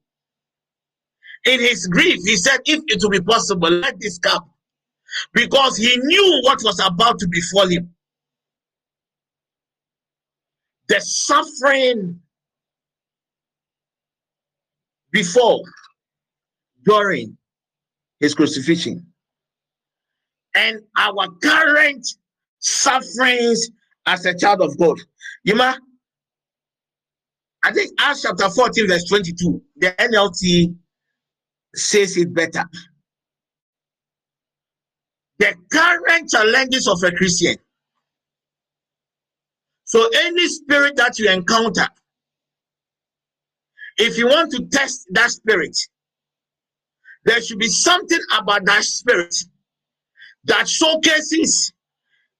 In his grief, he said, If it will be possible, let this cup, because he knew what was about to befall him. The suffering before, during his crucifixion, and our current sufferings as a child of God. You know, I think Acts chapter 14, verse 22, the NLT says it better. The current challenges of a Christian. So, any spirit that you encounter, if you want to test that spirit, there should be something about that spirit that showcases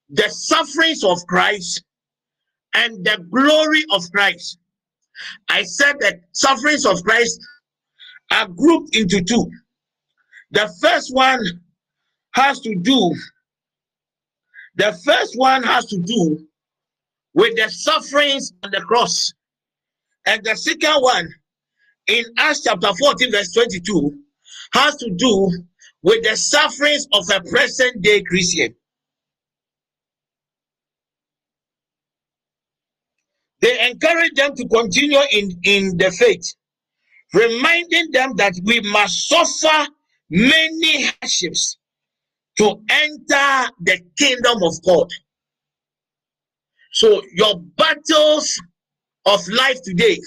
the sufferings of Christ and the glory of Christ. I said that sufferings of Christ are grouped into two. The first one has to do, the first one has to do with the sufferings on the cross. And the second one in Acts chapter 14, verse 22, has to do with the sufferings of a present day Christian. They encourage them to continue in, in the faith, reminding them that we must suffer many hardships to enter the kingdom of God. So, your battles of life today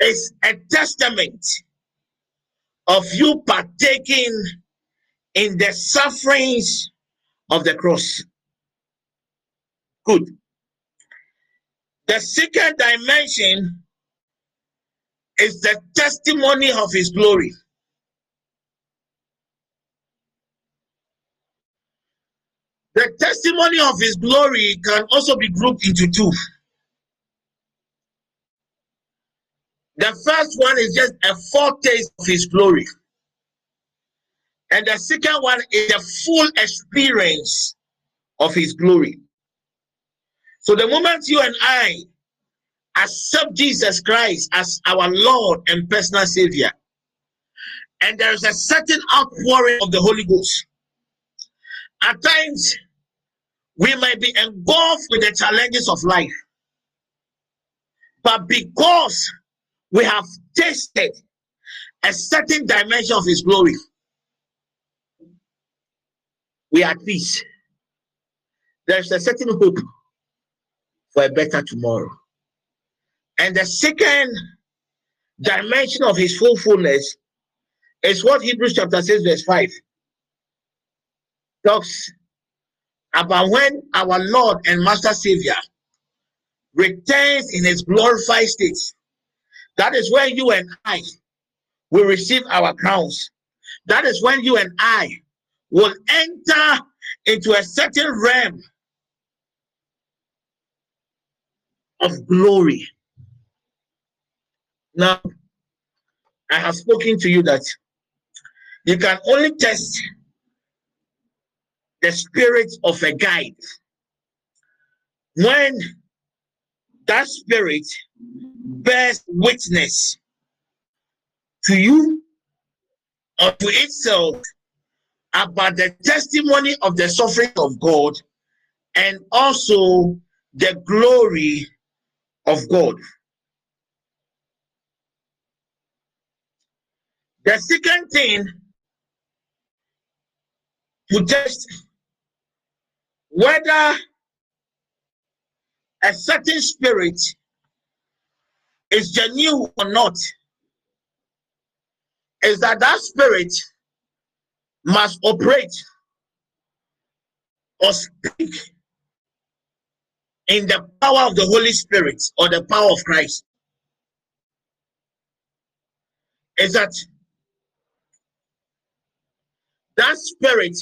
is a testament of you partaking in the sufferings of the cross. Good. The second dimension is the testimony of his glory. The testimony of his glory can also be grouped into two. The first one is just a foretaste of his glory. And the second one is a full experience of his glory. So the moment you and I accept Jesus Christ as our Lord and personal Savior, and there is a certain outpouring of the Holy Ghost, at times we might be engulfed with the challenges of life. But because we have tasted a certain dimension of His glory, we are at peace. There's a certain hope for a better tomorrow. And the second dimension of His fullness is what Hebrews chapter 6, verse 5 talks about when our Lord and Master Savior returns in his glorified state that is when you and I will receive our crowns. That is when you and I will enter into a certain realm of glory. Now, I have spoken to you that you can only test the spirit of a guide when that spirit bears witness to you or to itself about the testimony of the suffering of God and also the glory of God. The second thing to test whether a certain spirit is genuine or not is that that spirit must operate or speak in the power of the Holy Spirit or the power of Christ. Is that that spirit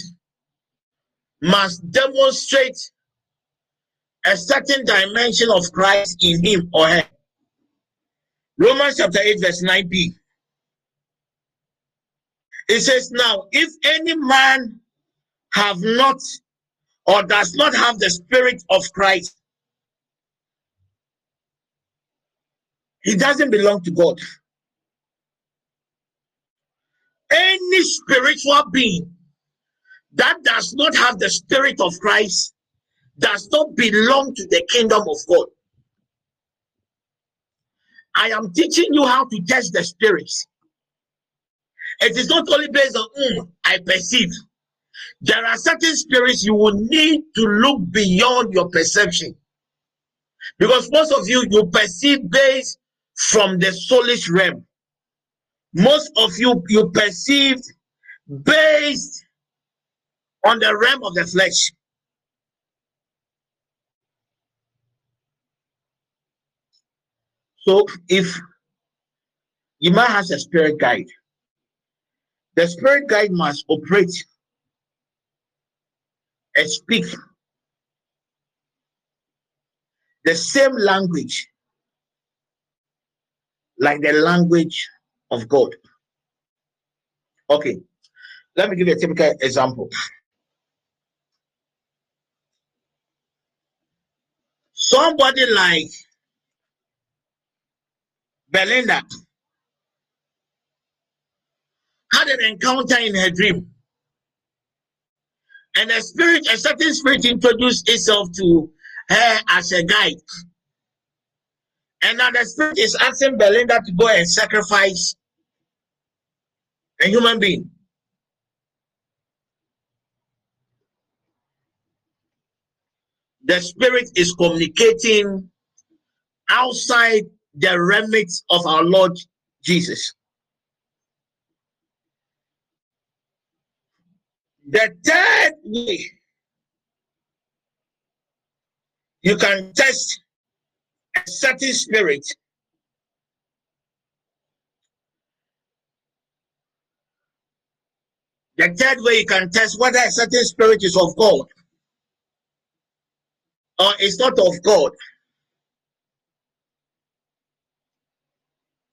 must demonstrate a certain dimension of Christ in him or her. Romans chapter 8, verse 9b. It says, Now, if any man have not or does not have the spirit of Christ, he doesn't belong to God. Any spiritual being that does not have the spirit of Christ does not belong to the kingdom of God. I am teaching you how to test the spirits. It is not only based on mm, I perceive. There are certain spirits you will need to look beyond your perception. Because most of you, you perceive based from the soulish realm. Most of you, you perceived based on the realm of the flesh. So if Ima has a spirit guide, the spirit guide must operate and speak the same language like the language of God. Okay, let me give you a typical example. Somebody like Belinda had an encounter in her dream. And a spirit, a certain spirit introduced itself to her as a guide. And now the spirit is asking Belinda to go and sacrifice a human being. The spirit is communicating outside the remit of our Lord Jesus. The third way you can test a certain spirit The third way you can test whether a certain spirit is of God or is not of God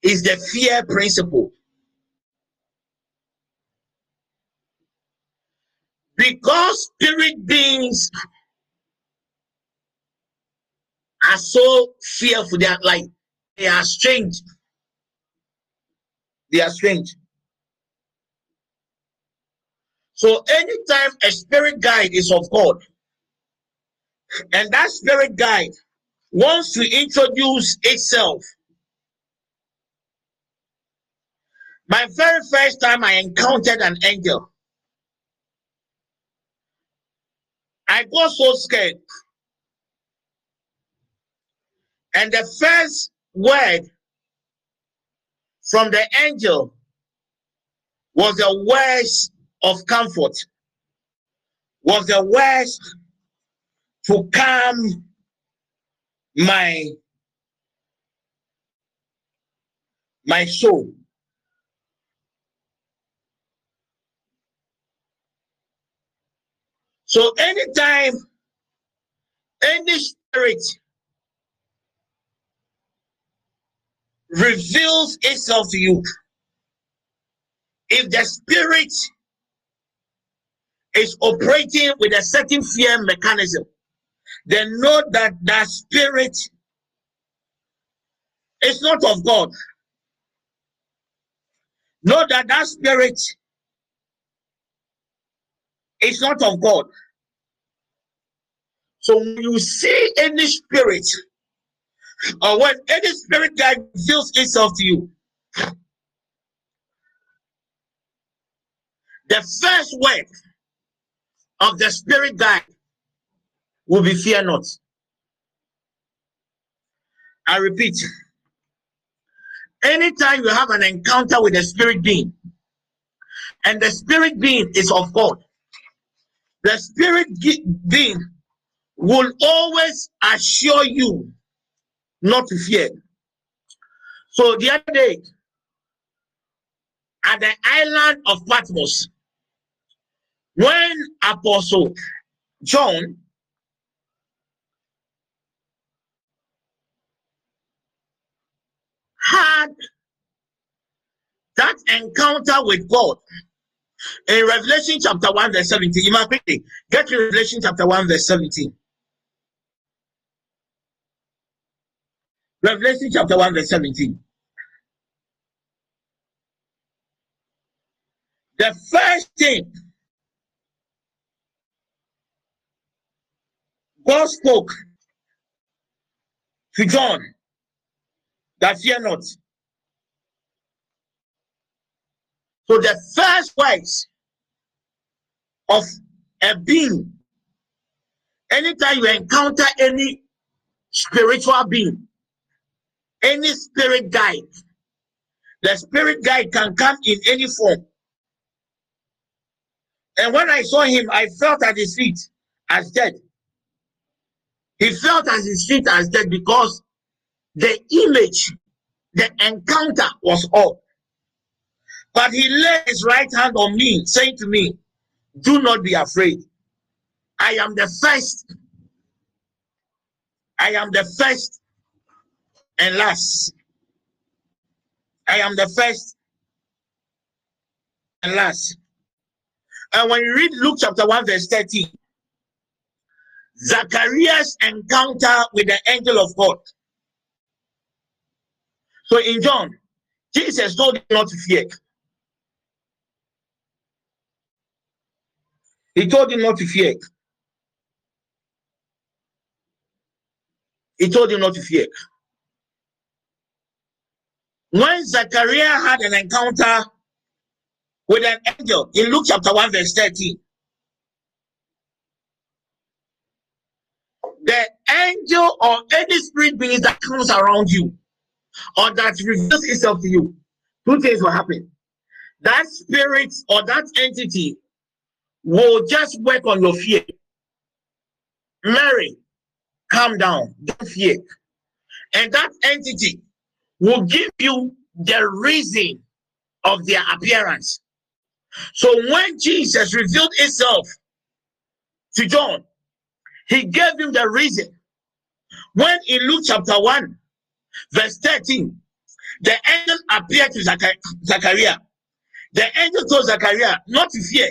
is the fear principle. Because spirit beings are so fearful, they are like they are strange. They are strange. So anytime a spirit guide is of God, and that spirit guide wants to introduce itself My very first time I encountered an angel, I got so scared. And the first word from the angel was the words of comfort, was the words to calm my my soul. So anytime any spirit reveals itself to you, if the spirit is operating with a certain fear mechanism, then know that that spirit is not of God. Know that that spirit is not of God. So when you see any spirit, or when any spirit guide reveals itself to you, the first word of the spirit guide will be fear not. I repeat, anytime you have an encounter with a spirit being, and the spirit being is of God, the spirit being will always assure you not to fear. So the other day, at the island of Patmos, when Apostle John had that encounter with God in Revelation chapter 1, verse 17. You must quickly get to Revelation chapter 1, verse 17. Revelation chapter 1, verse 17. The first thing God spoke to John that fear not. So the first words of a being, anytime you encounter any spiritual being, any spirit guide, the spirit guide can come in any form. And when I saw him, I felt at his feet as dead. He felt at his feet as dead because the image, the encounter was all. But he laid his right hand on me, saying to me, Do not be afraid. I am the first. I am the first and last. I am the first and last. And when you read Luke chapter 1, verse 13, Zacharias' encounter with the angel of God. So in John, Jesus told him not to fear. He told him not to fear. He told him not to fear. When Zachariah had an encounter with an angel in Luke chapter 1, verse 13, the angel or any spirit being that comes around you or that reveals itself to you, two things will happen. That spirit or that entity will just work on your fear. Mary, calm down, don't fear. And that entity will give you the reason of their appearance. So when Jesus revealed himself to John, he gave him the reason. When in Luke chapter 1, verse 13, the angel appeared to Zachar- Zachariah. The angel told Zachariah not to fear.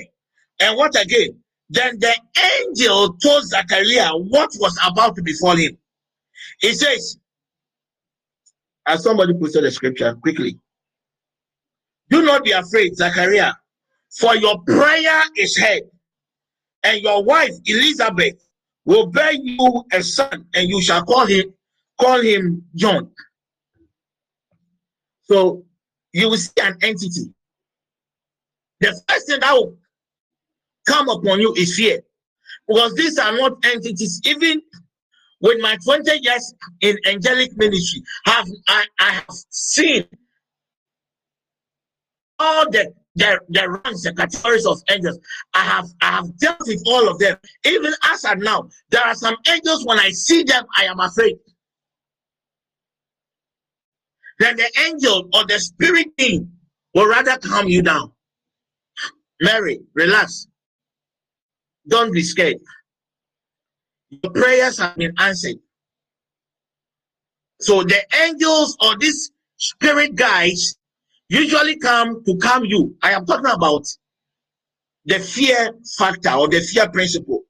And what again? Then the angel told Zachariah what was about to befall him. He says, as somebody posted the scripture quickly, do not be afraid, Zachariah, for your prayer is heard, and your wife Elizabeth will bear you a son, and you shall call him call him John. So you will see an entity. The first thing that will come upon you is fear, because these are not entities. Even with my 20 years in angelic ministry, have I, I have seen all the the, the ranks, the categories of angels. I have I have dealt with all of them. Even as of now, there are some angels when I see them, I am afraid. Then the angel or the spirit being will rather calm you down. Mary, relax. Don't be scared. Your prayers have been answered. So the angels or these spirit guides usually come to calm you. I am talking about the fear factor or the fear principle.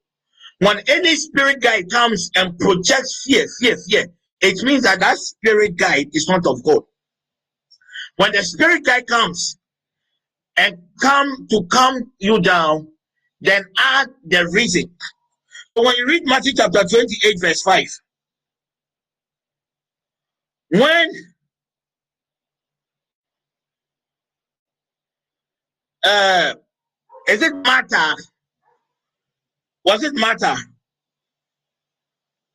When any spirit guide comes and projects fear, fear, fear, it means that that spirit guide is not of God. When the spirit guide comes and come to calm you down, then add the reason. So when you read Matthew chapter 28, verse 5, when uh is it matter? Was it matter?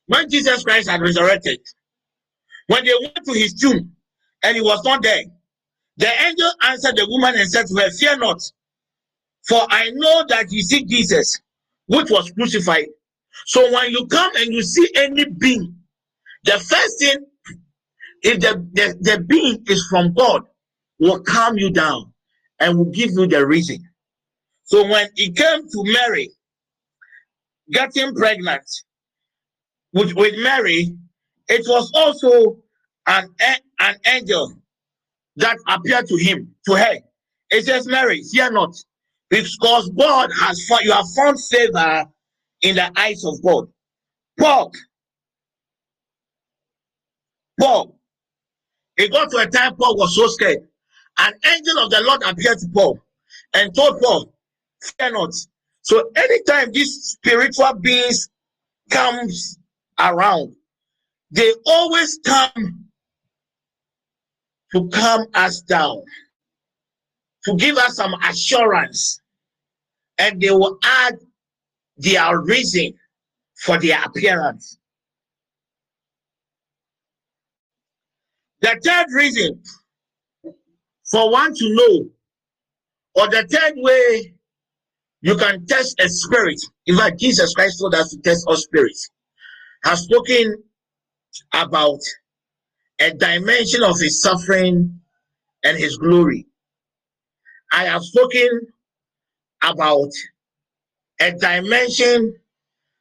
When Jesus Christ had resurrected, When they went to his tomb and he was not there, the angel answered the woman and said to her, Fear not, for I know that you seek Jesus, which was crucified. So when you come and you see any being, the first thing, if the, the, the being is from God, will calm you down and will give you the reason. So when it came to Mary getting pregnant with, with Mary, it was also an, an angel that appeared to him, to her. It says, Mary, fear not, because God has you have found favor in the eyes of God. Paul, Paul, it got to a time Paul was so scared. An angel of the Lord appeared to Paul and told Paul, fear not. So anytime these spiritual beings comes around, they always come to calm us down, to give us some assurance, and they will add their reason for their appearance. The third reason for one to know, or the third way you can test a spirit, in fact, Jesus Christ told us to test all spirits, has spoken about a dimension of his suffering and his glory. I have spoken about a dimension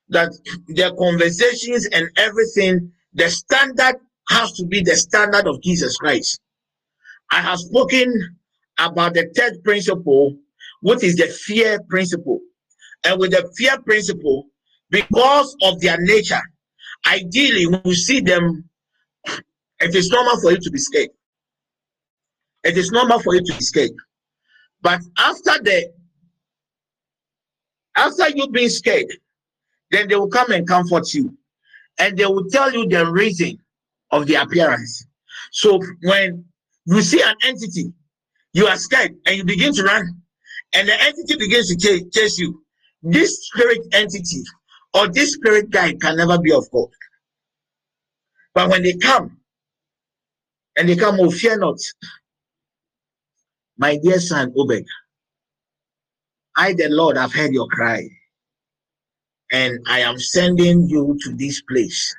that their conversations and everything, the standard has to be the standard of Jesus Christ. I have spoken about the third principle, which is the fear principle. And with the fear principle, because of their nature, ideally, when you see them, it is normal for you to be scared. It is normal for you to be scared. But after the after you being scared, then they will come and comfort you. And they will tell you the reason of the appearance. So when you see an entity, you are scared and you begin to run, and the entity begins to chase, you. This spirit entity or this spirit guide can never be of God. But when they come, and they come, oh, fear not, my dear son Obed, I, the Lord, have heard your cry, and I am sending you to this place.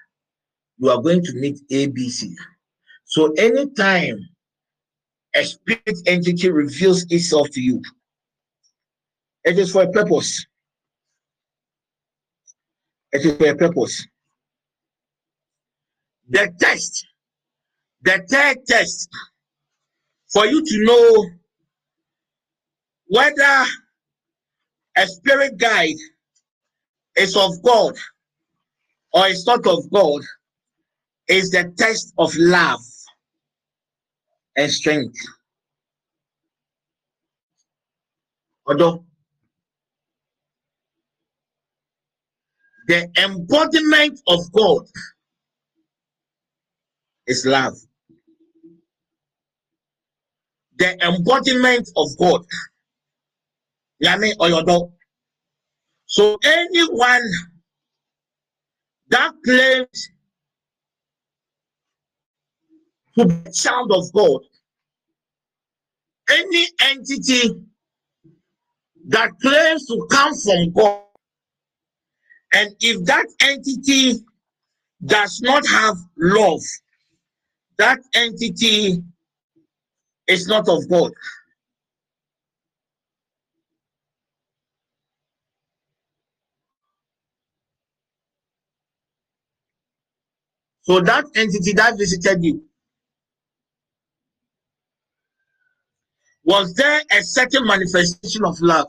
You are going to meet ABC. So anytime a spirit entity reveals itself to you, it is for a purpose. It is for a purpose. The test, the third test, for you to know whether a spirit guide is of God or is not of God is the test of love and strength. Although the embodiment of God is love. The embodiment of God. Yami Oyodo. So anyone that claims to be child of God, any entity that claims to come from God, and if that entity does not have love, that entity is not of God. So that entity that visited you, was there a certain manifestation of love?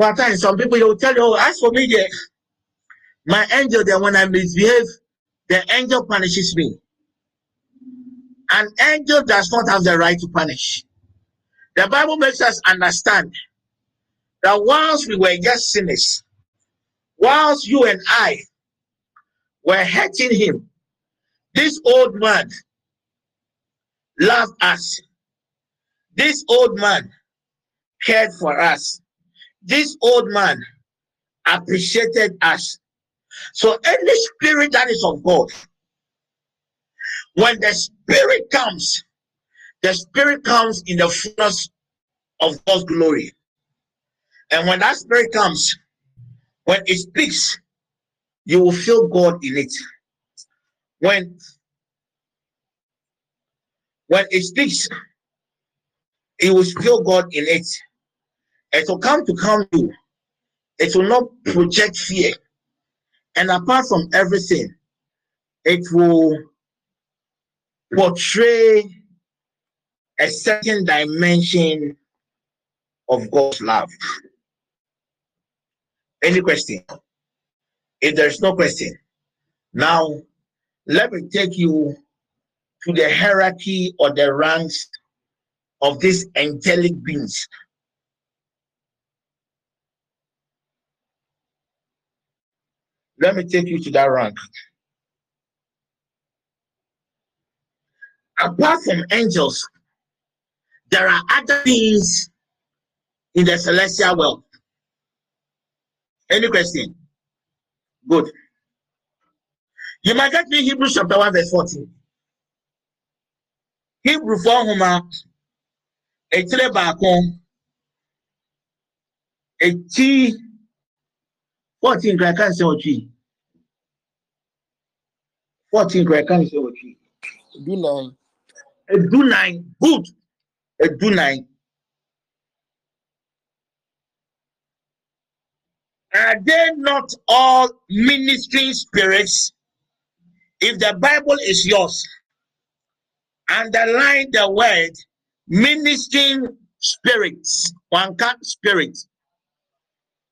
Time, some people will tell you, oh, as for me, there, my angel, then when I misbehave, the angel punishes me. An angel does not have the right to punish. The Bible makes us understand that whilst we were just sinners, whilst you and I were hurting him, this old man loved us. This old man cared for us. This old man appreciated us. So any spirit that is of God, when the spirit comes, the spirit comes in the fullness of God's glory. And when that spirit comes, when it speaks, you will feel God in it. When when it speaks, you will feel God in it. It will come to calm you. It will not project fear. And apart from everything, it will portray a certain dimension of God's love. Any question? If there's no question, now let me take you to the hierarchy or the ranks of these angelic beings. Let me take you to that rank. Apart from angels, there are other beings in the celestial world. Any question? Good. You might get me Hebrews chapter 1, verse 14. Hebrew 4 Homa, etire baako, eti 14 kura kan sɛ ɔtwi. 14 kura kan sɛ ɔtwi. Du nine. Edu nine. Good. Edu nine. Are they not all ministering spirits? If the Bible is yours, underline the word ministering spirits. One cat spirit.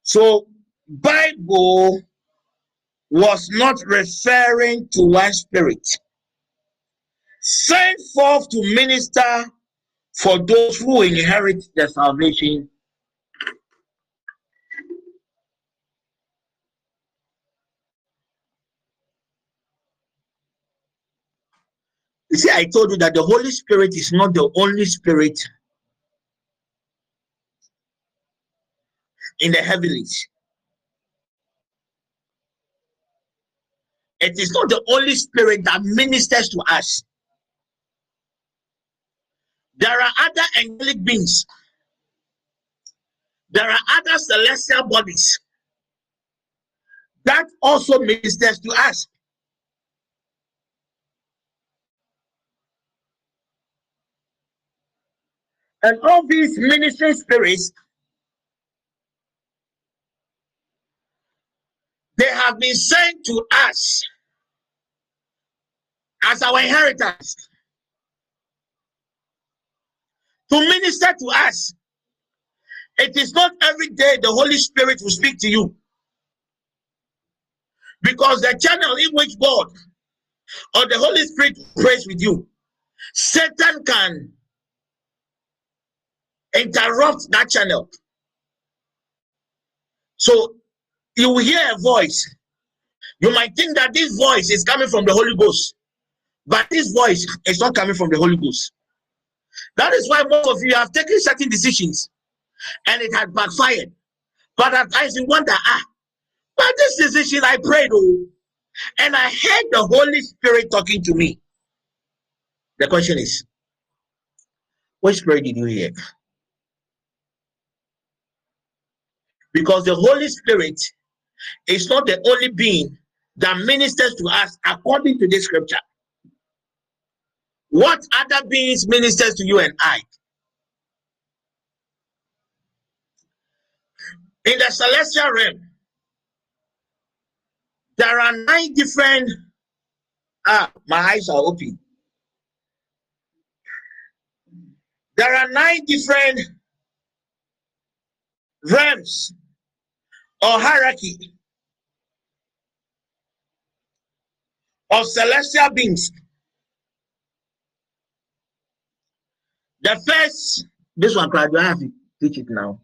So Bible was not referring to one spirit. Sent forth to minister for those who inherit the salvation You see, I told you that the Holy Spirit is not the only spirit in the heavens. It is not the only spirit that ministers to us. There are other angelic beings. There are other celestial bodies that also ministers to us. And all these ministering spirits, they have been sent to us as our inheritance to minister to us. It is not every day the Holy Spirit will speak to you. Because the channel in which God or the Holy Spirit prays with you, Satan can interrupt that channel. So you will hear a voice. You might think that this voice is coming from the Holy Ghost, but this voice is not coming from the Holy Ghost. That is why most of you have taken certain decisions and it had backfired. But at times you wonder, ah, but this decision I prayed, oh, and I heard the Holy Spirit talking to me. The question is, which spirit did you hear? Because the Holy Spirit is not the only being that ministers to us according to this scripture. What other beings ministers to you and I? In the celestial realm, there are nine different. Ah, my eyes are open. There are nine different realms or hierarchy of celestial beings. The first, this one, do I have to teach it now?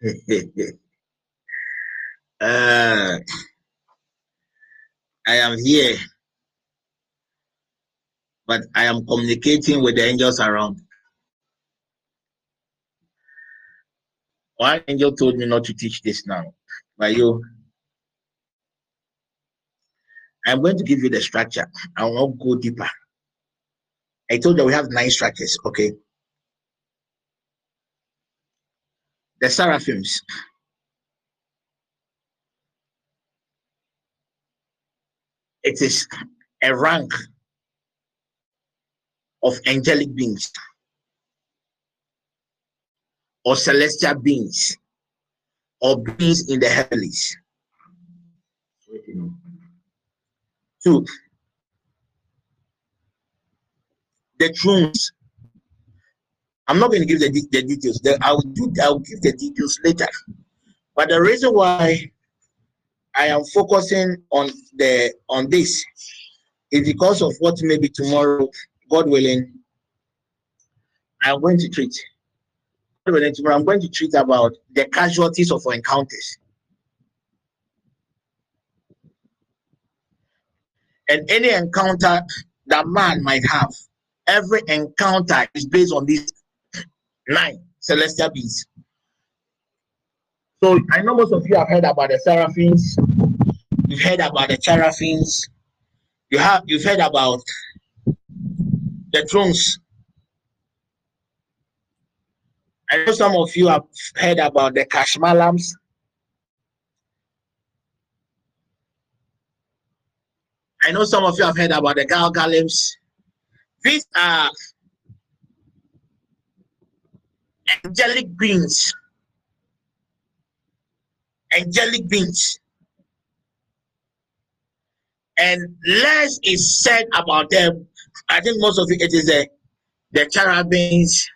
uh, I am here, but I am communicating with the angels around. One angel told me not to teach this now, but you, I'm going to give you the structure. I will not go deeper. I told you we have nine structures, okay? The seraphims. It is a rank of angelic beings or celestial beings or beings in the heavens. Two, the thrones. I'm not going to give the, the details. The, I'll, do, I'll give the details later. But the reason why I am focusing on the on this is because of what maybe tomorrow, God willing, I'm going to treat. God willing, tomorrow I'm going to treat about the casualties of our encounters. And any encounter that man might have, every encounter is based on these nine celestial beings. So I know most of you have heard about the seraphims, you've heard about the cherubims, you have you've heard about the thrones. I know some of you have heard about the kashmalams. I know some of you have heard about the galgalims. These are angelic beings. Angelic beings. And less is said about them. I think most of it, it is the, the cherubims,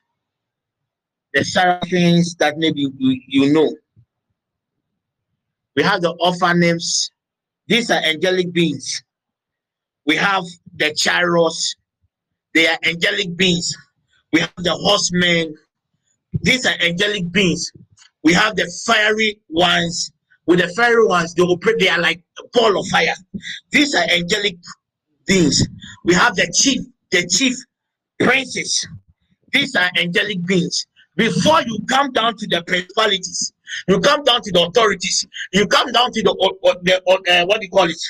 the seraphims that maybe you, you know. We have the ophanims. These are angelic beings. We have the chariots. They are angelic beings. We have the horsemen. These are angelic beings. We have the fiery ones. With the fiery ones, they operate, they are like a ball of fire. These are angelic beings. We have the chief, the chief princes. These are angelic beings. Before you come down to the principalities, you come down to the authorities, you come down to the, uh, the uh, what do you call it?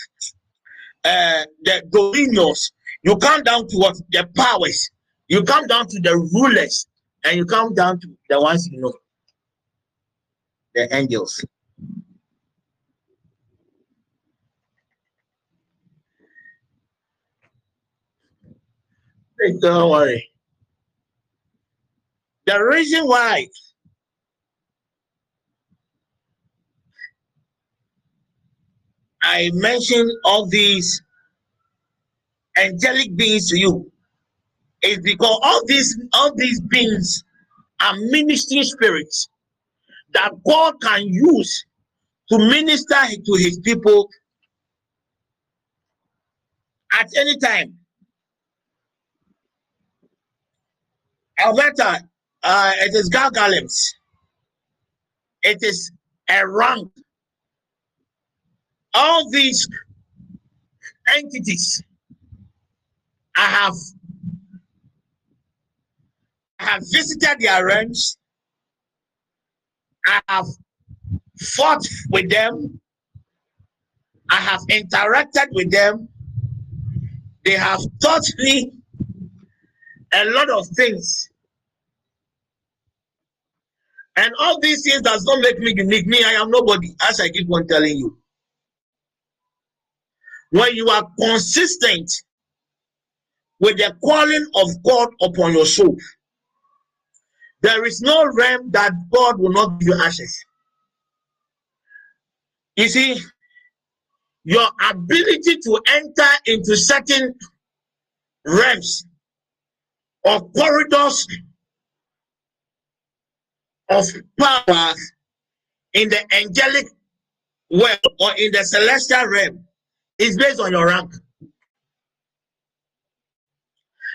Uh, the dominions, you come down to what the powers, you come down to the rulers, and you come down to the ones you know, the angels. Don't worry. The reason why I mention all these angelic beings to you is because all these all these beings are ministry spirits that God can use to minister to his people at any time. Alberta, uh, it is Galgalims. It is a rank. All these entities I have I have visited their realms. I have fought with them. I have interacted with them. They have taught me a lot of things. And all these things does not make me unique. Me, I am nobody, as I keep on telling you. When you are consistent with the calling of God upon your soul, there is no realm that God will not give you access. You see, your ability to enter into certain realms or corridors of power in the angelic world or in the celestial realm is based on your rank.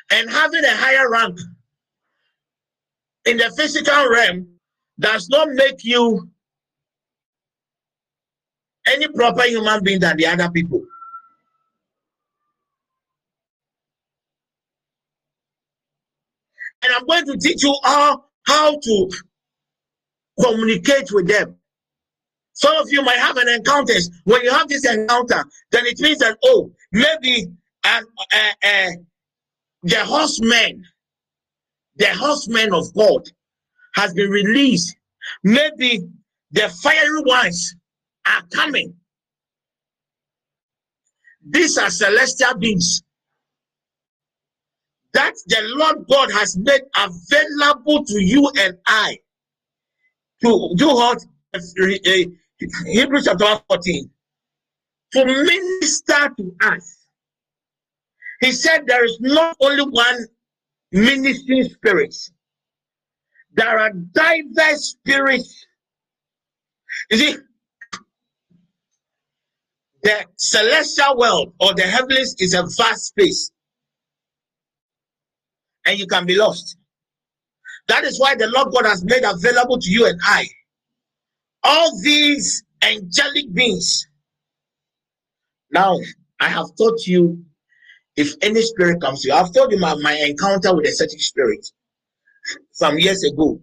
And having a higher rank in the physical realm does not make you any proper human being than the other people. And I'm going to teach you all how to communicate with them. Some of you might have an encounter. When you have this encounter, then it means that, oh, maybe uh, uh, uh, the horsemen the horseman of God has been released. Maybe the fiery ones are coming. These are celestial beings that the Lord God has made available to you and I to do what Hebrews chapter 14 to minister to us. He said there is not only one ministering spirits. there are diverse spirits. You see, the celestial world or the heavens is a vast space, and you can be lost. That is why the Lord God has made available to you and I all these angelic beings. Now, I have taught you if any spirit comes to you, I've told you my, my encounter with a certain spirit some years ago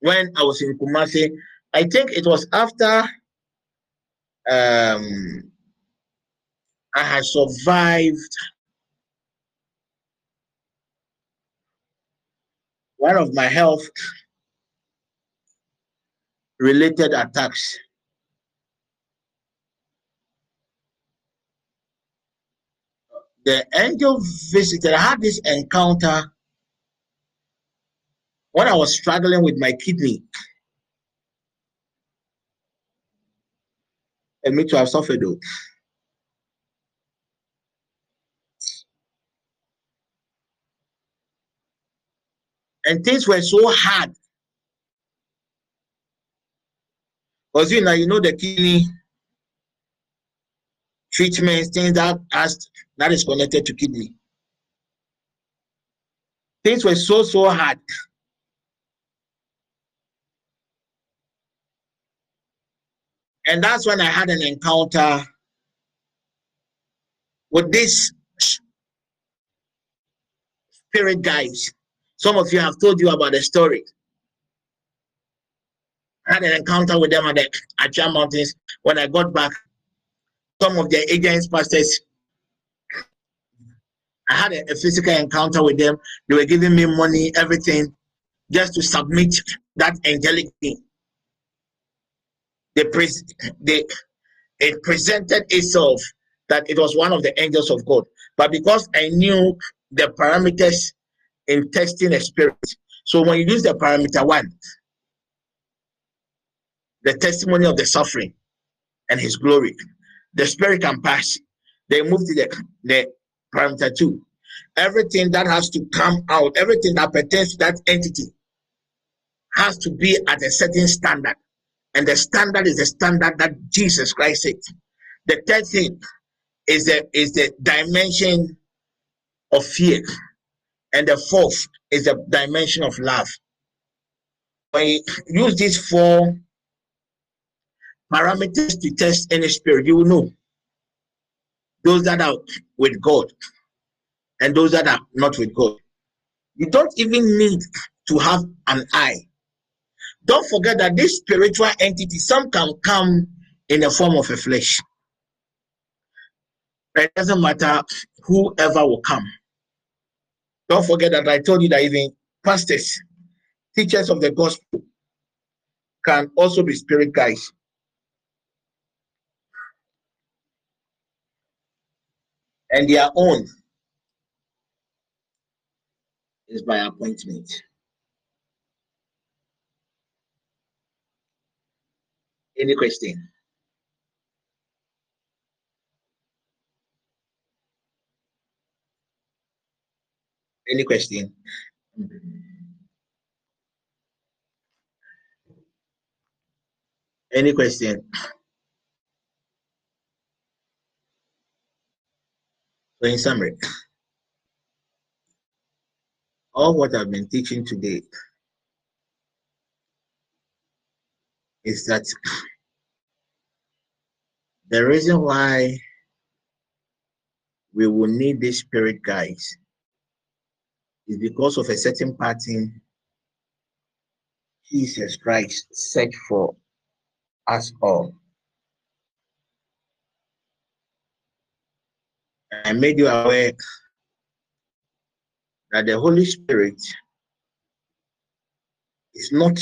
when I was in Kumasi. I think it was after um, I had survived one of my health related attacks. The angel visited, I had this encounter when I was struggling with my kidney. And me to have suffered though. And things were so hard Because you know, you know the kidney treatments, things that has that is connected to kidney. Things were so so hard. And that's when I had an encounter with this spirit guys. Some of you have told you about the story. I had an encounter with them at the Achia Mountains. When I got back, some of their agents, pastors, I had a, a, physical encounter with them. They were giving me money, everything, just to submit that angelic thing. They, pre- they it presented itself that it was one of the angels of God. But because I knew the parameters in testing a spirit, so when you use the parameter one, the testimony of the suffering and his glory. The spirit can pass. They move to the, the parameter two. Everything that has to come out, everything that pertains to that entity has to be at a certain standard. And the standard is the standard that Jesus Christ said. The third thing is the is the dimension of fear. And the fourth is the dimension of love. When you use these four parameters to test any spirit. You will know those that are with God and those that are not with God. You don't even need to have an eye. Don't forget that this spiritual entity, some can come in the form of a flesh. It doesn't matter whoever will come. Don't forget that I told you that even pastors, teachers of the gospel, can also be spirit guides. And their own is by appointment. Any question? Any question? Any question? So in summary, all what I've been teaching today is that the reason why we will need these spirit guides is because of a certain pattern Jesus Christ set for us all. I made you aware that the Holy Spirit is not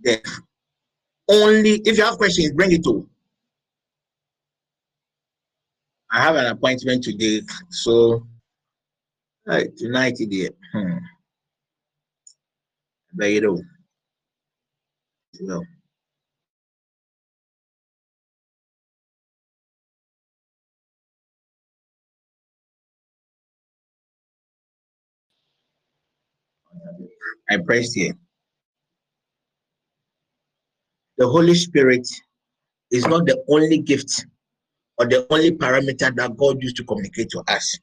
the only. If you have questions, bring it to. I have an appointment today, so uh, tonight, dear. Hmm. There you go. You know. I pressed here. The Holy Spirit is not the only gift or the only parameter that God used to communicate to us.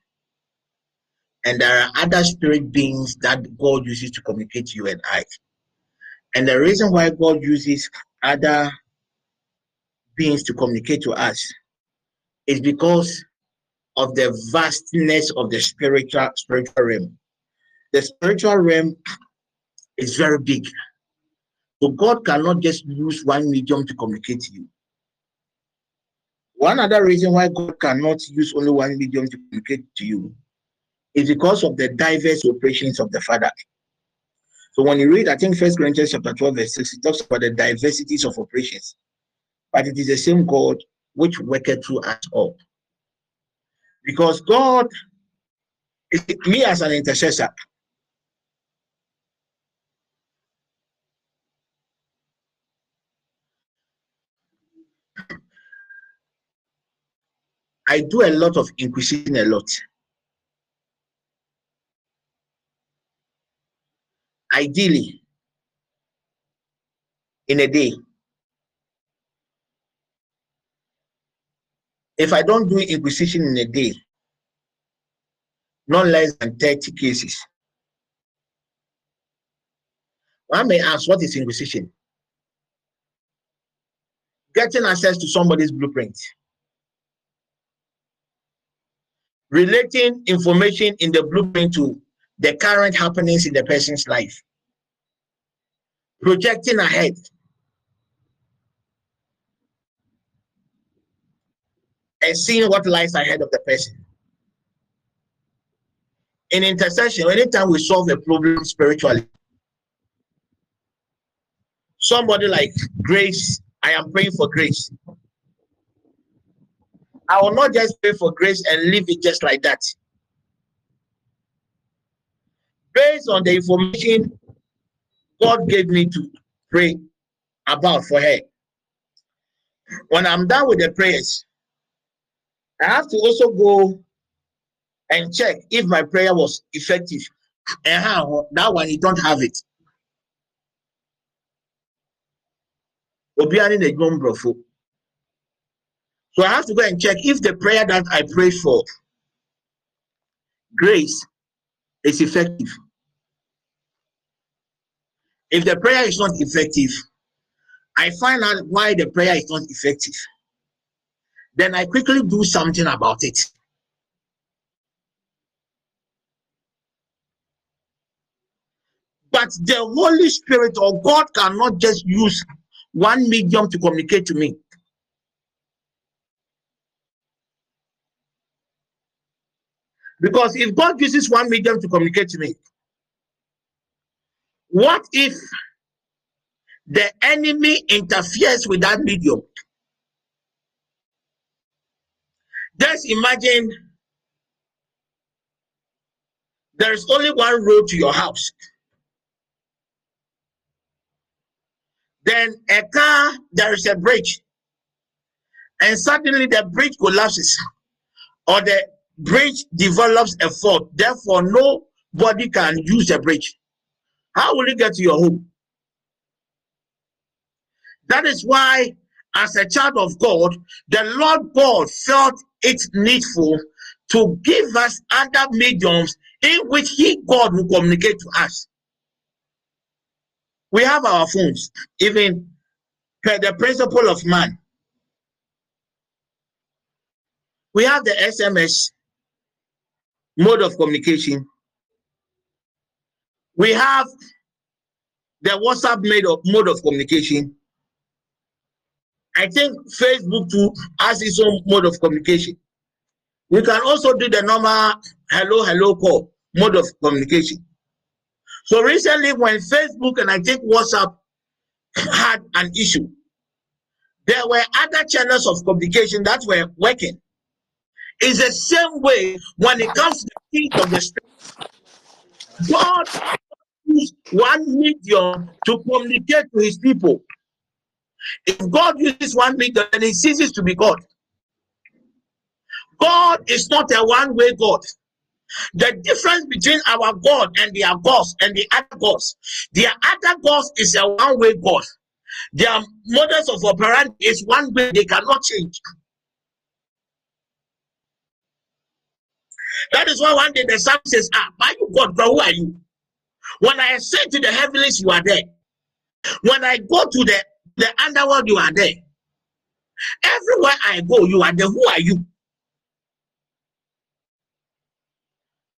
And there are other spirit beings that God uses to communicate to you and I. And the reason why God uses other beings to communicate to us is because of the vastness of the spiritual spiritual realm. The spiritual realm is very big. So God cannot just use one medium to communicate to you. One other reason why God cannot use only one medium to communicate to you is because of the diverse operations of the Father. So when you read, I think First Corinthians chapter 12, verse 6, it talks about the diversities of operations. But it is the same God which worketh through us all. Because God me as an intercessor. I do a lot of inquisition a lot. Ideally, in a day, if I don't do inquisition in a day, not less than 30 cases. One may ask, what is inquisition? Getting access to somebody's blueprint. Relating information in the blueprint to the current happenings in the person's life. Projecting ahead. And seeing what lies ahead of the person in intercession, anytime we solve a problem spiritually, somebody like Grace, I am praying for grace. I will not just pray for grace and leave it just like that. Based on the information God gave me to pray about for her, when I'm done with the prayers, I have to also go and check if my prayer was effective. And how that one you don't have it. Obiani the So I have to go and check if the prayer that I prayed for grace is effective. If the prayer is not effective, I find out why the prayer is not effective. Then I quickly do something about it. But the Holy Spirit or God cannot just use one medium to communicate to me. Because if God uses one medium to communicate to me, what if the enemy interferes with that medium? Just imagine there's only one road to your house. Then a car, there is a bridge. And suddenly the bridge collapses or the bridge develops a fault. Therefore, nobody can use the bridge. How will you get to your home? That is why, as a child of God, the Lord God felt it needful to give us other mediums in which He, God, will communicate to us. We have our phones, even per the principle of man. We have the SMS. Mode of communication. We have the WhatsApp of mode of communication. I think Facebook too has its own mode of communication. We can also do the normal hello, hello call mode of communication. So recently, when Facebook and I think WhatsApp had an issue, there were other channels of communication that were working. It's the same way when it comes to the of the spirit. God used one medium to communicate to his people. If God uses one medium, then he ceases to be God. God is not a one-way God. The difference between our God and their gods and the other gods, their other gods is a one-way God. Their models of operandi is one way they cannot change. That is why one day the psalm says, Ah, my God, God, who are you? When I ascend to the heavens, you are there. When I go to the, the underworld, you are there. Everywhere I go, you are there. Who are you?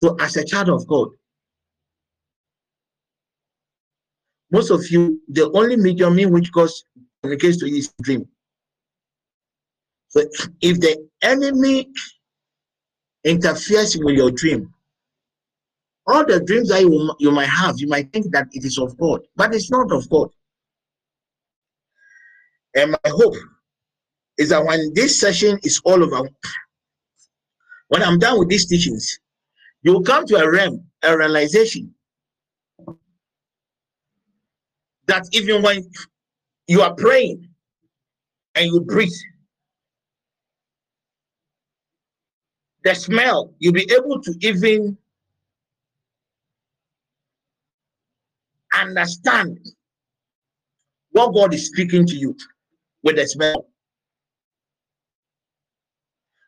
So, as a child of God, most of you, the only medium in which God communicates to you is dream. So, if the enemy interferes with your dream, all the dreams that you, you might have, you might think that it is of God, but it's not of God. And my hope is that when this session is all over, when I'm done with these teachings, you will come to a realm, a realization that even when you are praying and you breathe, the smell, you'll be able to even understand what God is speaking to you with the smell.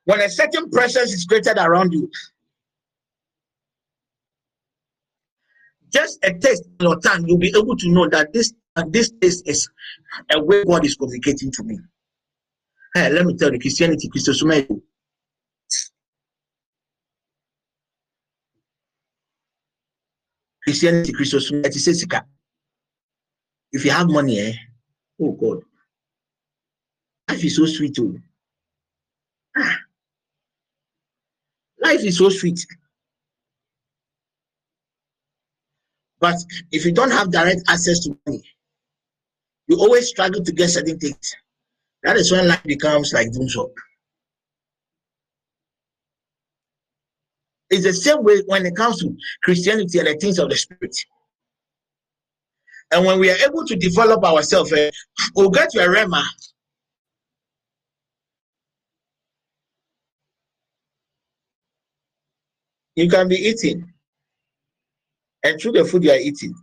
When a certain presence is created around you, just a taste in your tongue, you'll be able to know that this and this taste is a way God is communicating to me. Hey, let me tell you, Christianity, Christosumai. Christianity, if you have money, eh? Oh God, life is so sweet, too. Ah. Life is so sweet. But if you don't have direct access to money, you always struggle to get certain things. That is when life becomes like doom shop. It's the same way when it comes to Christianity and the things of the spirit. And when we are able to develop ourselves, eh, we'll get a rhema. You can be eating and through the food you are eating,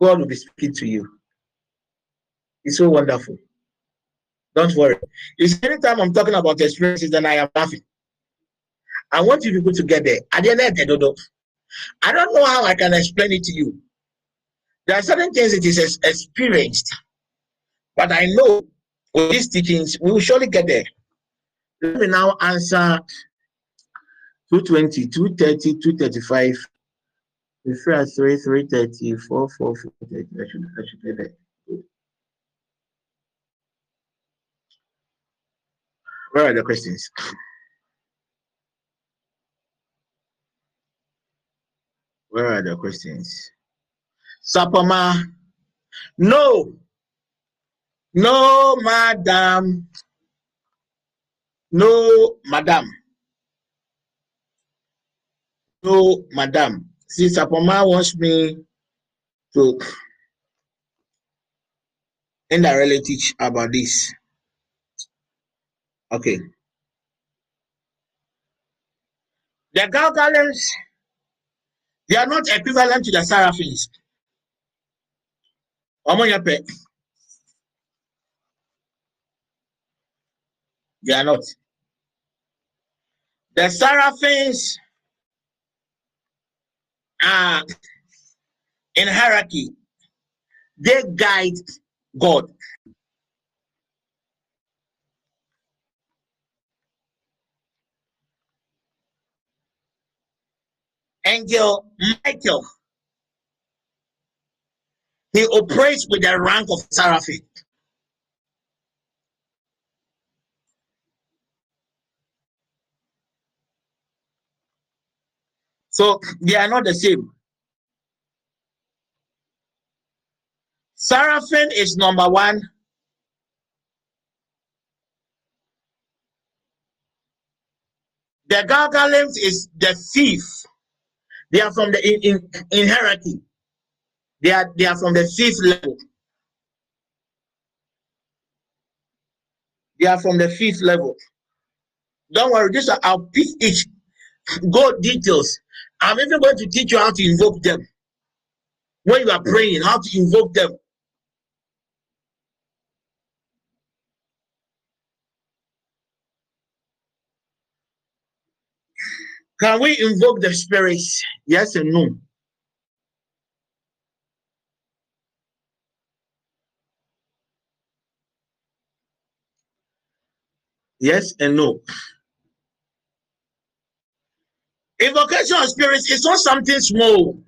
God will be speaking to you. It's so wonderful. Don't worry. It's anytime I'm talking about experiences, then I am laughing. I want you people to get there. I don't know how I can explain it to you. There are certain things it is experienced, but I know with these teachings, we will surely get there. Let me now answer 220, 230, 235, Refer at 3, 330, 4, 4, 4, 30. I should, I should get that. Where are the questions? Where are the questions? Sapama. No. No, madam. No, madam. No, madam. Since Apoma wants me to indirectly teach about this. Okay. The Galgalians, they are not equivalent to the Seraphins. They are not. The Seraphins are in hierarchy. They guide God. Angel Michael. He operates with the rank of seraphim. So they are not the same. Seraphim is number one. The gargalims is the thief. They are from the in, in. They are they are from the fifth level. They are from the fifth level. Don't worry, this are pick each go details. I'm even going to teach you how to invoke them. When you are praying, how to invoke them. Can we invoke the spirits? Yes and no. Yes and no. Invocation of spirits is not something small.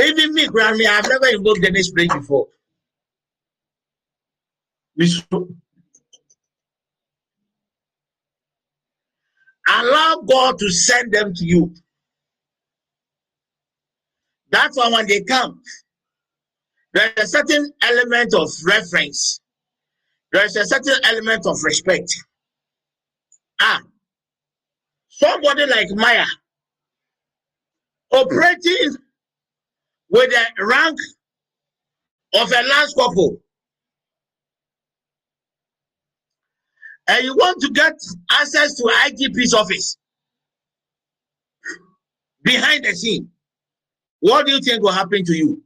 Even me, Grammy, I've never invoked any spirit before. Allow God to send them to you. That's why when they come, there's a certain element of reference. There's a certain element of respect. Ah, somebody like Maya operating with the rank of a last couple. And you want to get access to IGP's office behind the scene. What do you think will happen to you?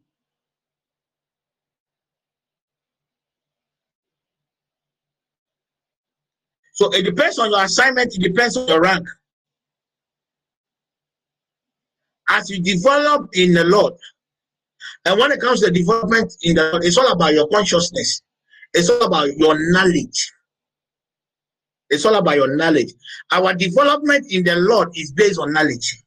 So it depends on your assignment, it depends on your rank. As you develop in the Lord, and when it comes to development in the Lord, it's all about your consciousness, it's all about your knowledge. It's all about your knowledge. Our development in the Lord is based on knowledge.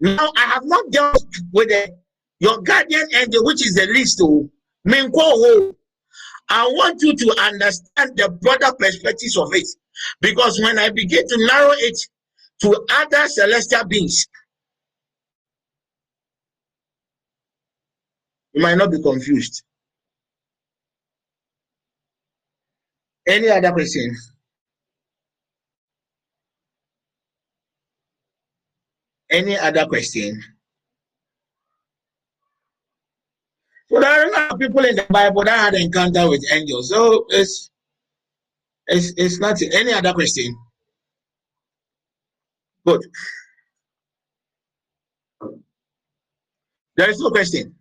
Now, I have not dealt with the, your guardian angel, which is the least oh. Minko I want you to understand the broader perspectives of it. Because when I begin to narrow it to other celestial beings, you might not be confused. Any other question? Any other question? So there are a lot of people in the Bible that had encounter with angels. So it's it's it's not any other question. Good. There is no question.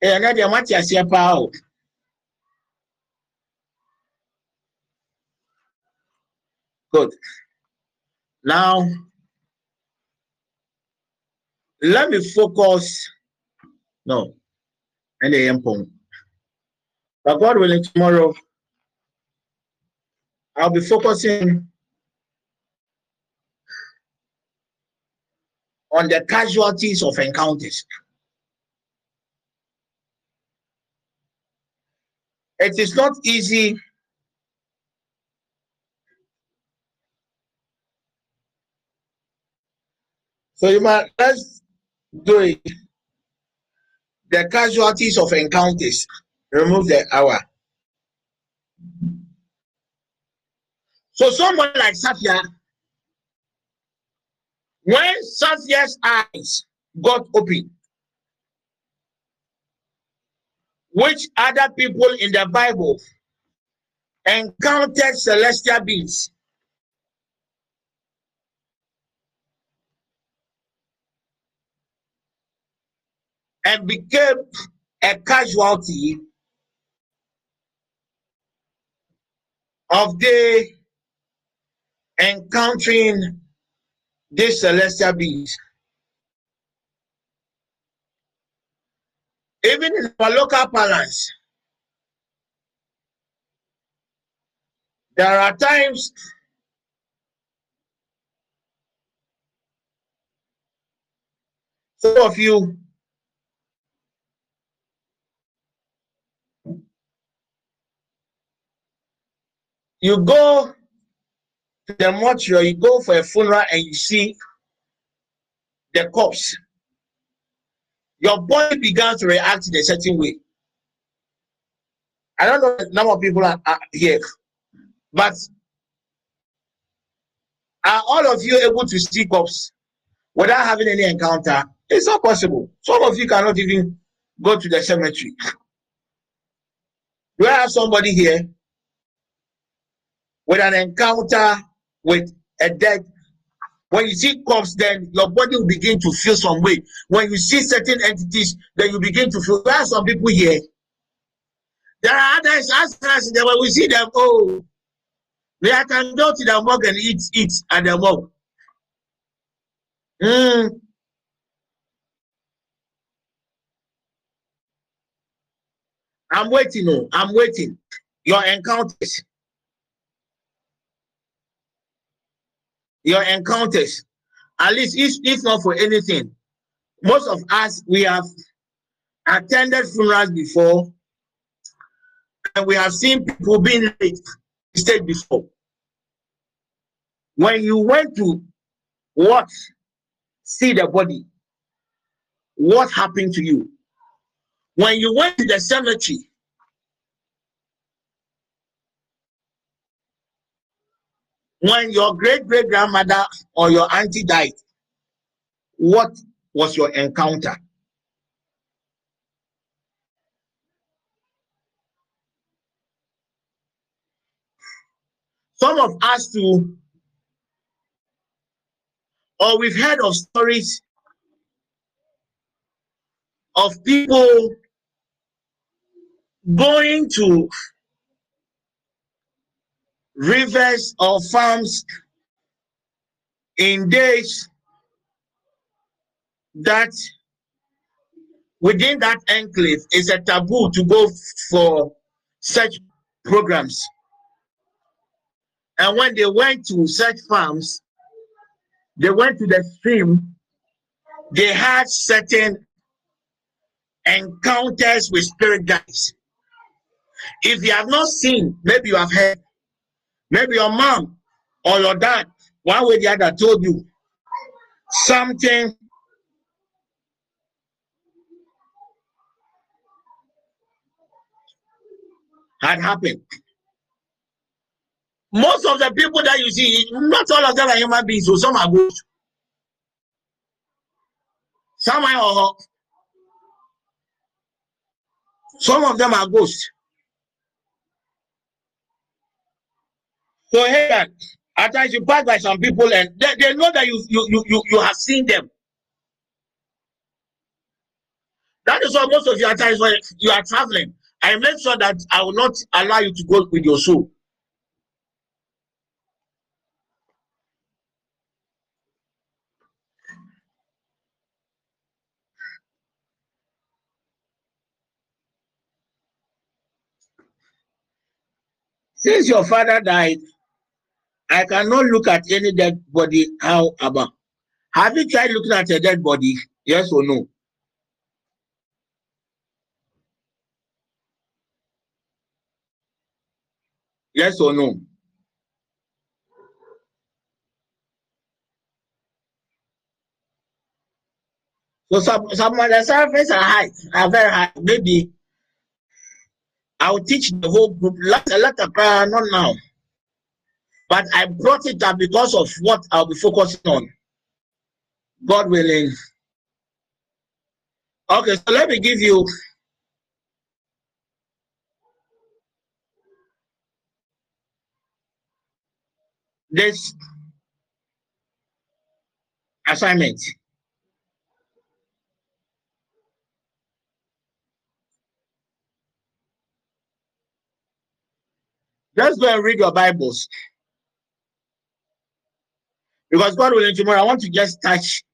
Hey, another Matthias here, Paul. Good. Now, let me focus. No, and the point. But God willing, tomorrow I'll be focusing on the casualties of encounters. It is not easy So you might let's do it. The casualties of encounters. Remove the hour. So someone like Safia, when Safia's eyes got open, which other people in the Bible encountered celestial beings, and became a casualty of the encountering this celestial beings. Even in our local Palace, there are times some of you you go to the mortuary, you go for a funeral, and you see the corpse. Your body began to react in a certain way. I don't know the number of people are, are here, but are all of you able to see corpse without having any encounter? It's not possible. Some of you cannot even go to the cemetery. Do I have somebody here with an encounter with a dead? When you see corpse, then your body will begin to feel some way. When you see certain entities, then you begin to feel. There are some people here. There are others, as as when we see them, oh, they can go to the morgue and eat, eat at the morgue. Mm. I'm waiting, oh, I'm waiting. Your encounters. Your encounters. At least, if, if not for anything, most of us, we have attended funerals before, and we have seen people being late stage before. When you went to watch, see the body, what happened to you? When you went to the cemetery, when your great great grandmother or your auntie died, what was your encounter? Some of us too, or we've heard of stories of people going to rivers or farms in days that within that enclave is a taboo to go for such programs. And when they went to such farms, they went to the stream, they had certain encounters with spirit guides. If you have not seen, maybe you have heard, maybe your mom or your dad, one way or the other, told you something had happened. Most of the people that you see, not all of them are human beings, so some are good. Some are some of them are ghosts. So here, at times you pass by some people and they, they know that you, you you you you have seen them. That is why most of you at times when you are traveling, I make sure that I will not allow you to go with your soul. Since your father died, I cannot look at any dead body. How about? Have you tried looking at a dead body? Yes or no? Yes or no? So some some of the surface are high, are very high. Maybe I'll teach the whole group. Lot a lot of not now. But I brought it up because of what I'll be focusing on. God willing. Okay, so let me give you this assignment. Just go and read your Bibles. Because God willing, tomorrow I want to just touch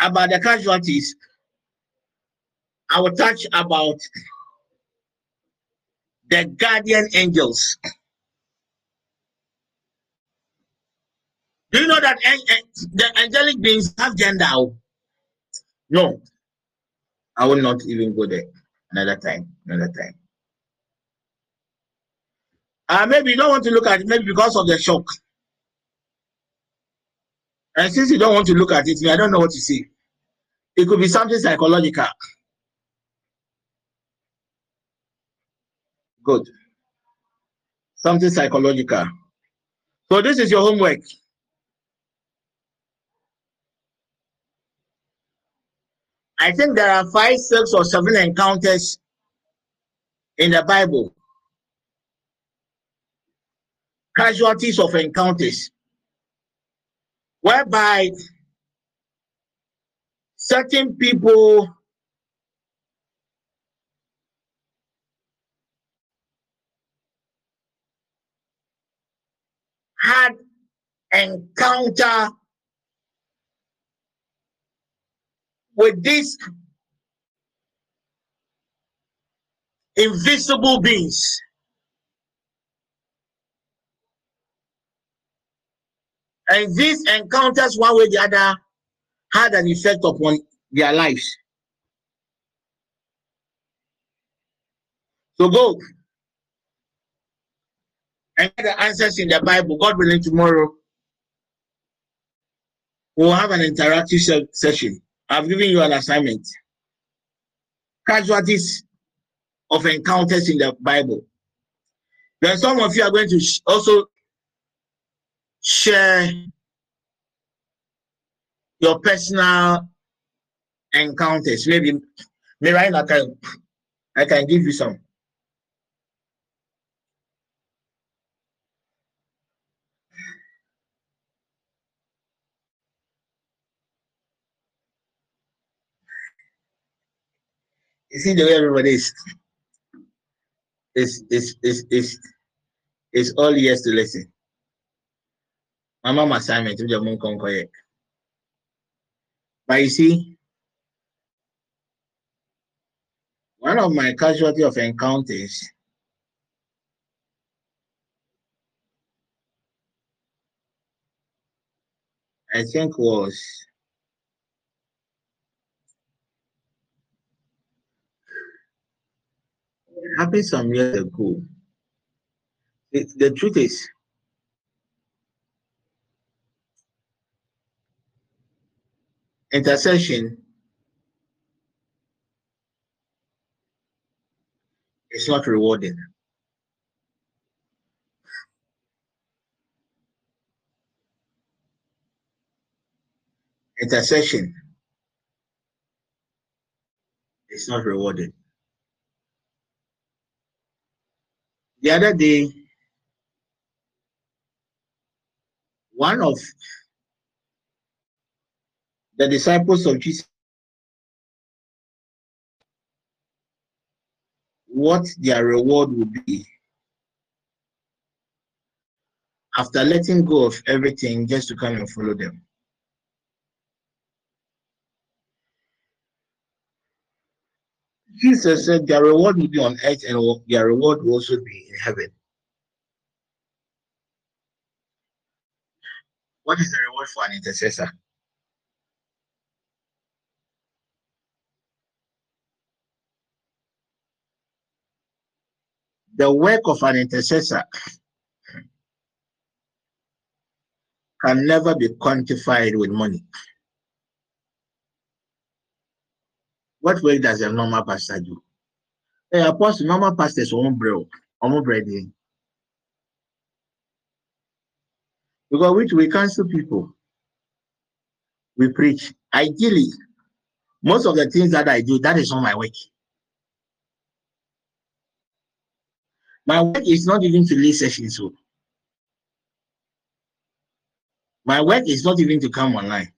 about the casualties. I will touch about the guardian angels. Do you know that the angelic beings have gender? No. I will not even go there. Another time. Another time. Uh, maybe you don't want to look at it, maybe because of the shock. And since you don't want to look at it, I don't know what to say. It could be something psychological. Good. Something psychological. So this is your homework. I think there are five, six, or seven encounters in the Bible. Casualties of encounters, whereby certain people had encounter with these invisible beings. And these encounters, one way or the other, had an effect upon their lives. So go and get the answers in the Bible. God willing, tomorrow we'll have an interactive se- session. I've given you an assignment. Casualties of encounters in the Bible. Then some of you are going to also share your personal encounters. Maybe, maybe I can, I can give you some. You see the way everybody is. It's, it's, it's, it's, is all ears to listen. My mom assignment to the moon conquer. But you see, one of my casualty of encounters I think was happened some years ago. The, the truth is, intercession is not rewarded. Intercession is not rewarded. The other day, one of the disciples of Jesus, what their reward would be after letting go of everything just to come and follow them. Jesus said their reward will be on earth and their reward will also be in heaven. What is the reward for an intercessor? The work of an intercessor can never be quantified with money. What work does a normal pastor do? Hey, apostle, normal pastors won't bro, won't bread Because which we cancel people. We preach. Ideally, most of the things that I do, that is not my work. My work is not even to lead sessions. So my work is not even to come online.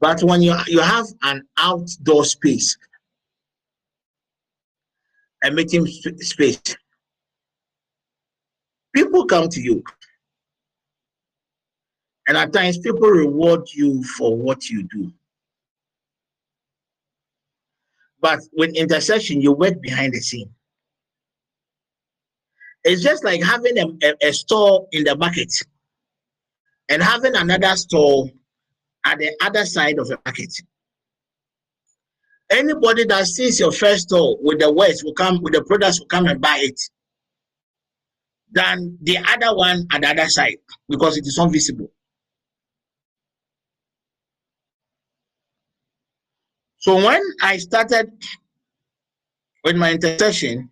But when you, you have an outdoor space, a meeting sp- space, people come to you. And at times, people reward you for what you do. But with intercession, you work behind the scene. It's just like having a, a, a store in the market and having another store at the other side of the market. Anybody that sees your first store with the words will come with the products will come and buy it than the other one at the other side because it is invisible. So when I started with my intercession,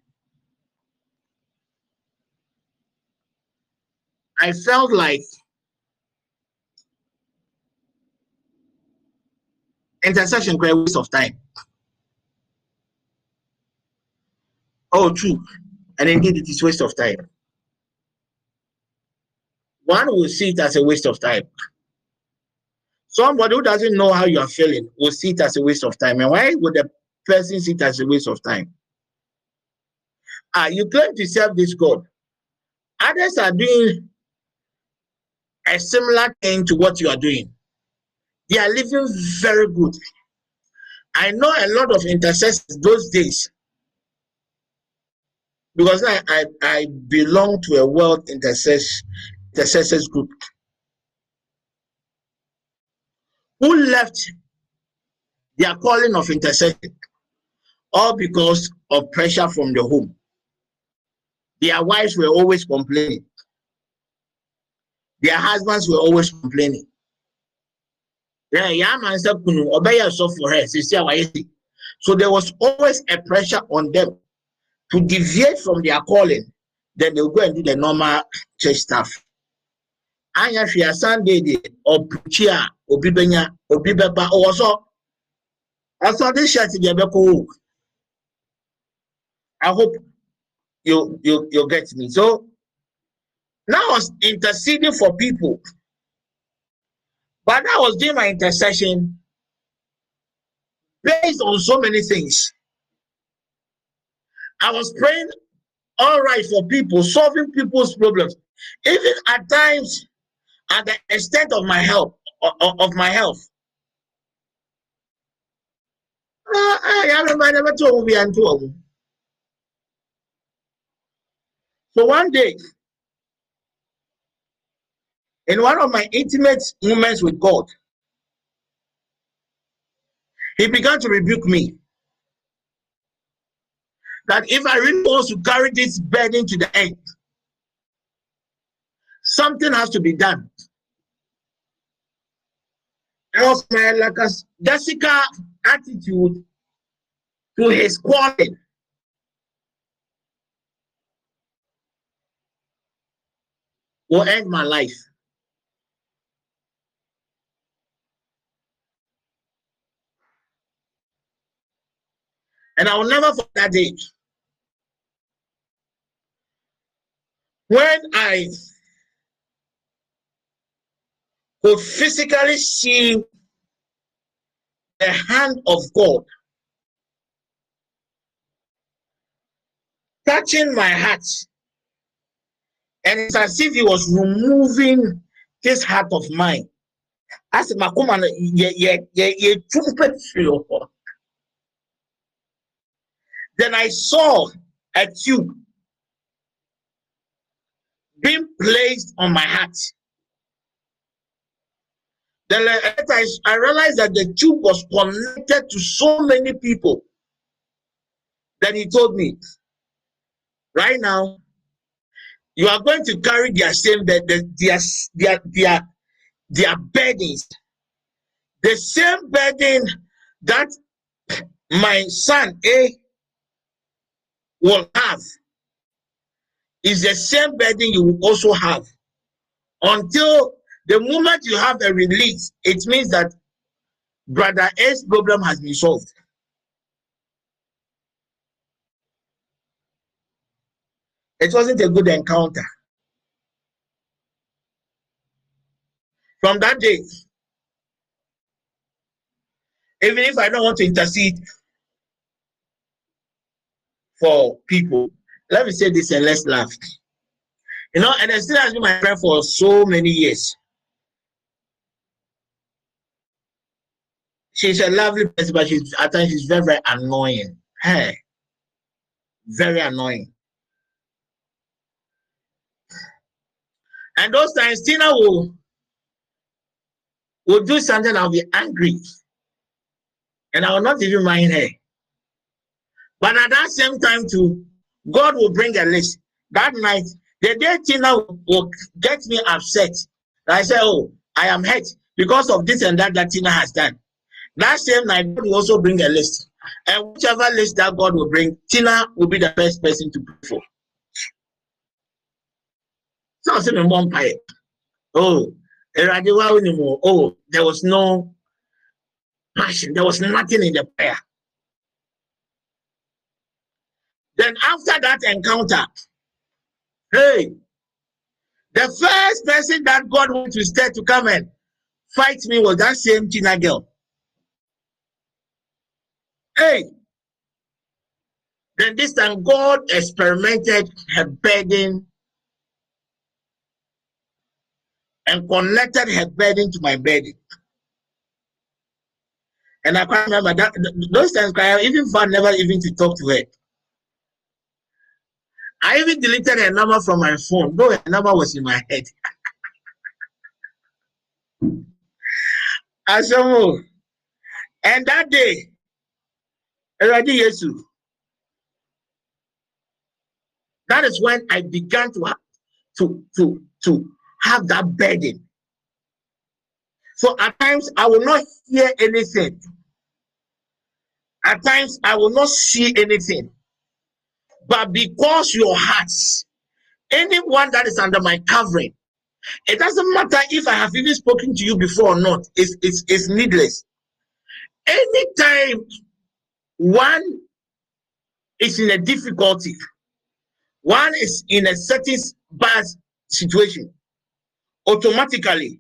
I felt like intercession was a waste of time. Oh, true. And indeed, it is waste of time. One will see it as a waste of time. Somebody who doesn't know how you are feeling will see it as a waste of time. And why would the person see it as a waste of time? Ah, you claim to serve this God. Others are doing a similar thing to what you are doing. They are living very good. I know a lot of intercessors those days because I, I, I belong to a world intercess, intercessors group who left their calling of intercession all because of pressure from the home. Their wives were always complaining. Their husbands were always complaining. So there was always a pressure on them to deviate from their calling. Then they'll go and do the normal church stuff. Anya Shia Sunday, or Puchia, or Bibenya, or Bibeba, or so. I saw this shirt I hope you you you get me. So now I was interceding for people. But I was doing my intercession based on so many things. I was praying all right for people, solving people's problems, even at times at the extent of my help of, my health. Ah, ah, so one day, in one of my intimate moments with God, He began to rebuke me that if I really want to carry this burden to the end, something has to be done. Else, man, like a Jessica attitude to his calling. will end my life. And I will never forget that day. When I could physically see the hand of God touching my heart and it's as if he was removing this heart of mine. As ye ye ye ye Then I saw a tube being placed on my heart. Then I, I realized that the tube was connected to so many people. Then he told me, right now, you are going to carry their same their their their their, their burdens the same burden that my son a will have is the same burden you will also have until the moment you have a release it means that brother a's problem has been solved It wasn't a good encounter. From that day, even if I don't want to intercede for people, let me say this and let's laugh. You know, and I still has been my prayer for so many years. She's a lovely person, but she's at times she's very, very annoying. Hey, very annoying. And those times Tina will will do something, I'll be angry. And I will not even mind her. But at that same time, too, God will bring a list. That night, the day Tina will get me upset. I say, Oh, I am hurt because of this and that that Tina has done. That same night, God will also bring a list. And whichever list that God will bring, Tina will be the first person to pray for. So I said, Oh, oh, there was no passion, there was nothing in the prayer. Then after that encounter, hey, the first person that God went to stay to come and fight me was that same Tina girl. Hey, then this time God experimented her burden and connected her burden to my burden. And I can't remember that those times I even found never even to talk to her. I even deleted her number from my phone, though her number was in my head. Asomo. And that day, already Yesu. That is when I began to have to to to have that burden. So at times I will not hear anything. At times I will not see anything. But because your hearts, anyone that is under my covering, it doesn't matter if I have even spoken to you before or not, it's, it's, it's needless. Anytime one is in a difficulty, one is in a certain bad situation, automatically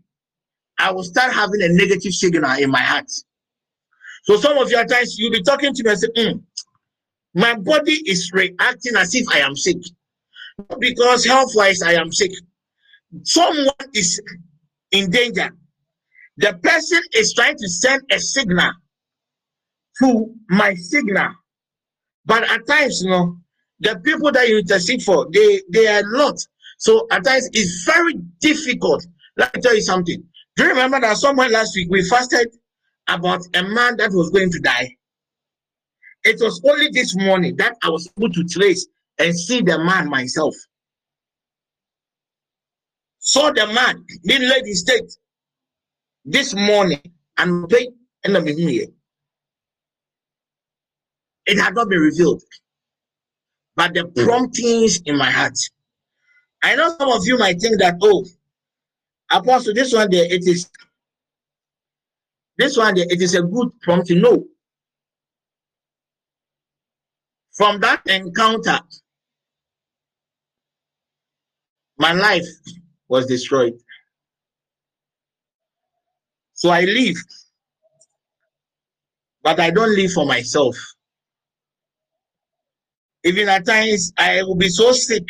I will start having a negative signal in my heart. So some of you at times you'll be talking to me and say, mm, my body is reacting as if I am sick. Because health-wise I am sick. Someone is in danger. The person is trying to send a signal to my signal. But at times, you know, the people that you intercede for, they, they are not. So at times it's very difficult. Let me tell you something. Do you remember that somewhere last week we fasted about a man that was going to die? It was only this morning that I was able to trace and see the man myself. Saw the man being laid in state this morning and pay and I'm here. It had not been revealed, but the hmm. promptings in my heart. I know some of you might think that, oh, Apostle, this one there, it is this one there, it is a good prompting. No. From that encounter, my life was destroyed. So I live, but I don't live for myself. Even at times, I will be so sick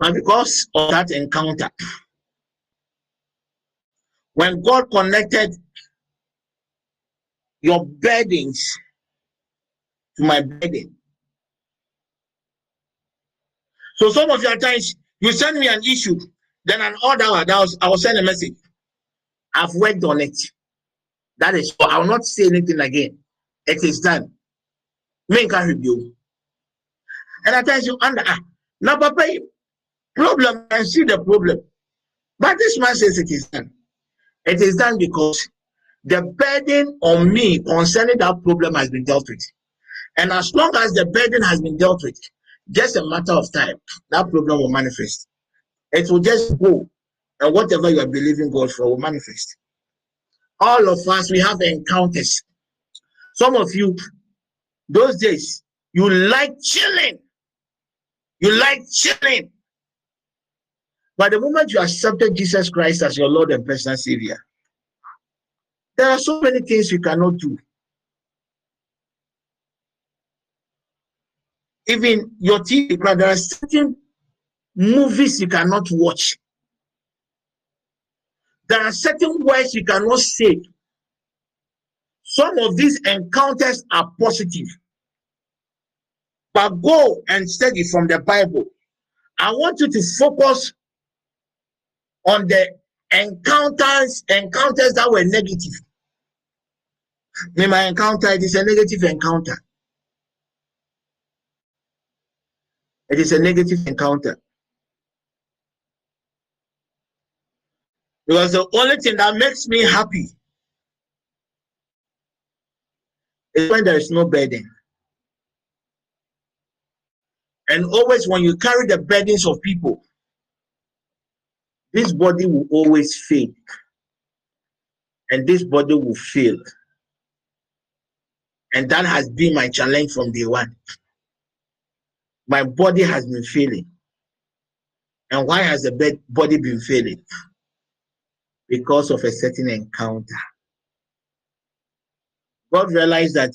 But because of that encounter, when God connected your burdens to my burden. So some of your times you send me an issue, then an order I will send a message. I've worked on it. That is, I will not say anything again. It is done. Make a review. And at times you under ah, now, Papa, problem and see the problem. But this man says it is done. It is done because the burden on me concerning that problem has been dealt with. And as long as the burden has been dealt with, just a matter of time, that problem will manifest. It will just go, and whatever you are believing God for will manifest. All of us, we have encounters. Some of you, those days, you like chilling. You like chilling. But the moment you accepted Jesus Christ as your Lord and personal Savior, there are so many things you cannot do. Even your TV, there are certain movies you cannot watch. There are certain words you cannot say. Some of these encounters are positive. but go and study from the Bible. I want you to focus on the encounters, encounters that were negative. In my encounter, it is a negative encounter. It is a negative encounter. Because the only thing that makes me happy is when there is no burden. And always when you carry the burdens of people, this body will always fade. And this body will fail. And that has been my challenge from day one. My body has been failing. And why has the body been failing? Because of a certain encounter. God realized that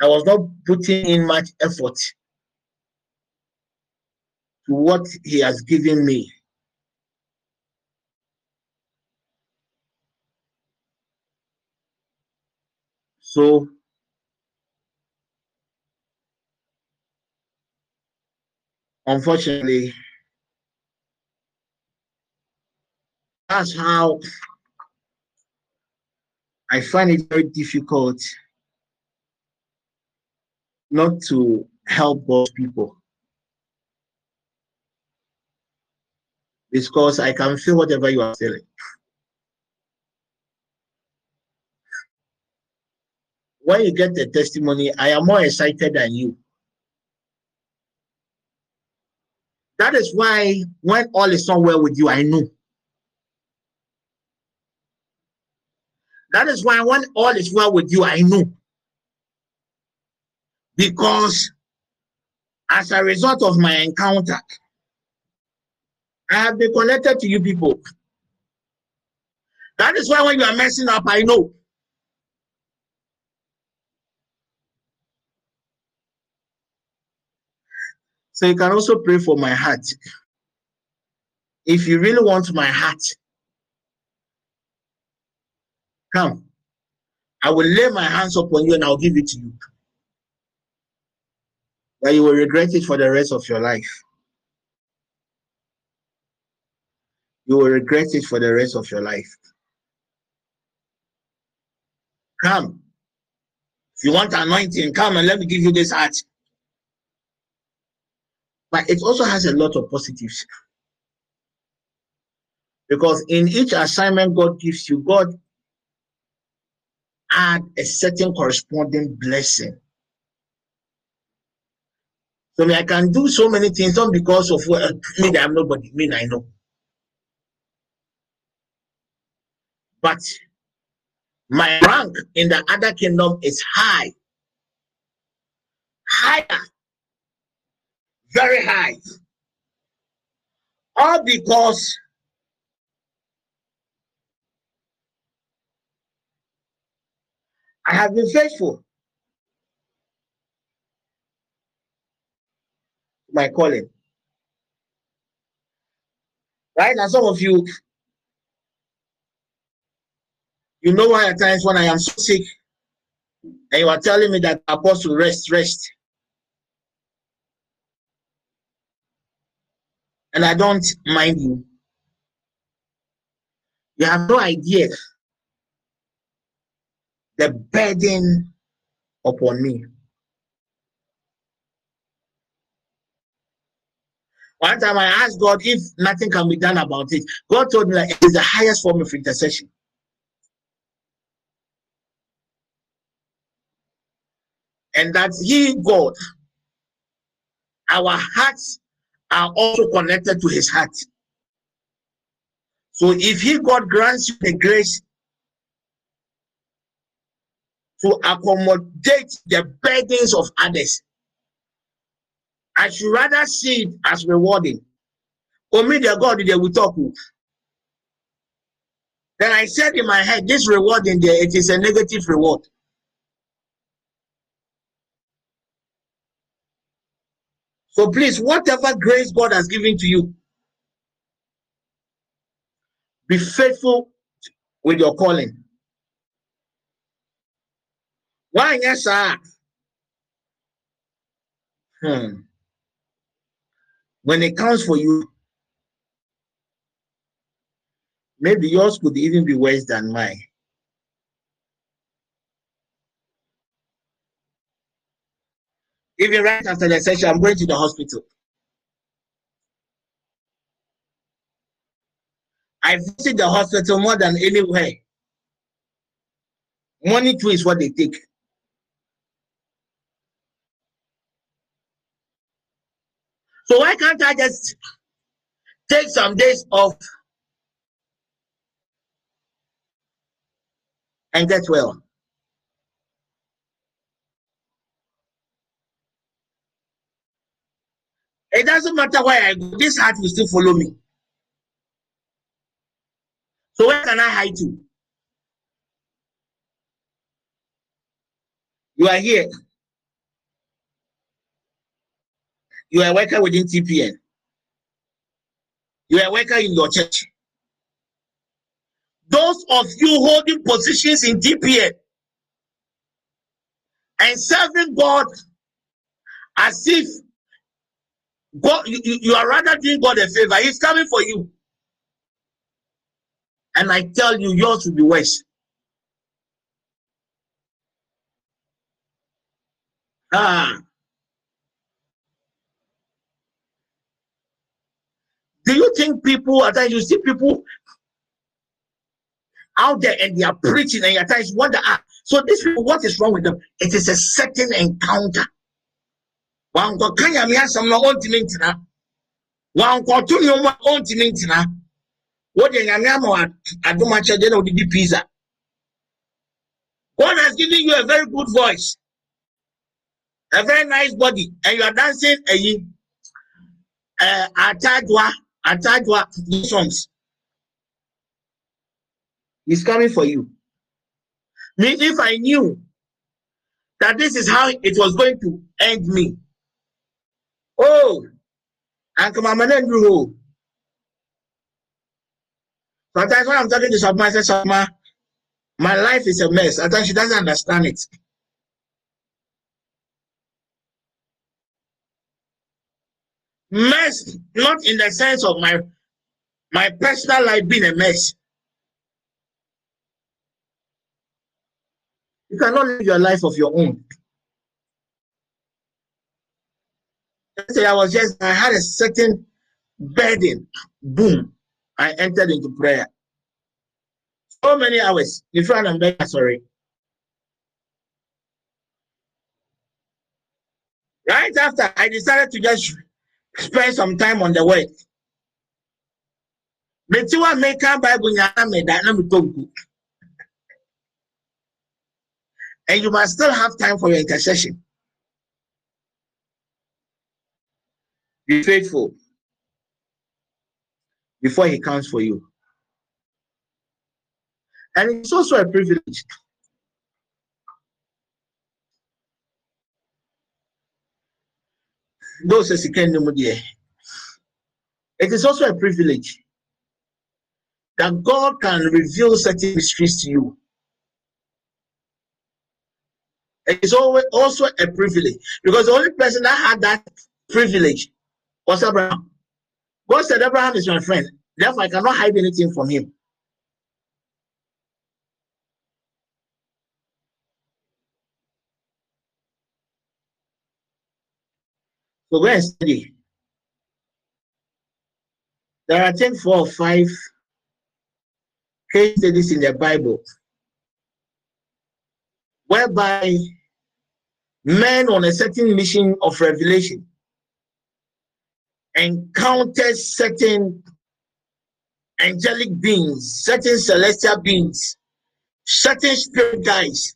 I was not putting in much effort to what He has given me. So unfortunately, that's how I find it very difficult not to help those people. Because I can feel whatever you are feeling. When you get the testimony, I am more excited than you. That is why when all is not well with you, I know. That is why when all is well with you, I know. Because as a result of my encounter, I have been connected to you people. That is why when you are messing up, I know. So you can also pray for my heart. If you really want my heart, come. I will lay my hands upon you and I'll give it to you. But you will regret it for the rest of your life. You will regret it for the rest of your life. Come. If you want anointing, come and let me give you this heart but it also has a lot of positives. Because in each assignment God gives you, God add a certain corresponding blessing. So I can do so many things, not because of well, me that I'm nobody, me I know. But my rank in the other kingdom is high. Higher very high. All because I have been faithful. My calling. Right? And some of you, you know why at times when I am so sick, and you are telling me that apostle rest, rest. and I don't mind you. You have no idea the burden upon me. One time I asked God if nothing can be done about it. God told me that it is the highest form of intercession. And that He, God, our hearts are also connected to his heart. So if he God grants you the grace to accommodate the burdens of others, I should rather see it as rewarding. For me, the God they will talk with. Then I said in my head, this rewarding there, it is a negative reward. So please, whatever grace God has given to you, be faithful with your calling. Why, yes, sir? Hmm. When it counts for you, maybe yours could even be worse than mine. Even right after the session, I'm going to the hospital. I visit the hospital more than anywhere. Money too is what they take. So why can't I just take some days off and get well? It doesn't matter where I go, this heart will still follow me. So where can I hide to? You are here. You are a worker within TPN. You are a worker in your church. Those of you holding positions in TPN and serving God as if God, you, you are rather doing God a favor. He's coming for you. And I tell you, yours will be worse. Ah. Do you think people at times you see people out there and they are preaching and at times wonder ah, so this people, what is wrong with them? It is a certain encounter. wankɔto God has given you a very good voice, a very nice body, and you are dancing a uh, atadwa, atadwa songs. He's coming for you. Me, if I knew that this is how it was going to end me, Oh, Uncle Mama Andrew. Sometimes when I'm talking to Sabma, I say, my life is a mess. I think she doesn't understand it. Mess, not in the sense of my my personal life being a mess. You cannot live your life of your own. say I was just, I had a certain burden. Boom. I entered into prayer. So many hours. If I'm better, sorry. Right after, I decided to just spend some time on the word. Metiwa meka Bible nyana me da na metonku. And you must still have time for your intercession. Be faithful before he comes for you. And it's also a privilege. Those as It is also a privilege that God can reveal certain mysteries to you. It is always also a privilege because the only person that had that privilege was Abraham. God said, Abraham is my friend. Therefore, I cannot hide anything from him. So go study. There are, think, four or five case studies in the Bible whereby men on a certain mission of revelation encounters certain angelic beings, certain celestial beings, certain spirit guides,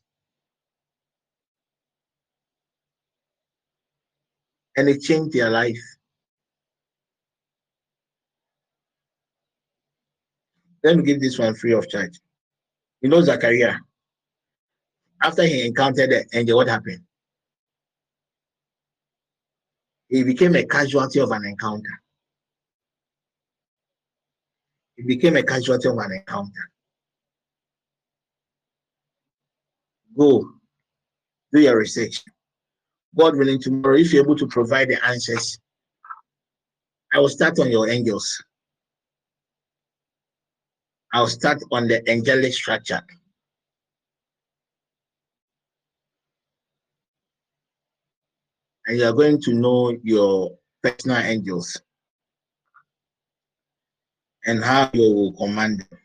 and it changed their life. Let me give this one free of charge. You know Zachariah. After he encountered the angel, what happened? he became a casualty of an encounter. He became a casualty of an encounter. Go, do your research. God willing, tomorrow, if you're able to provide the answers, I will start on your angels. I'll start on the angelic structure. And you are going to know your personal angels and how you will command them.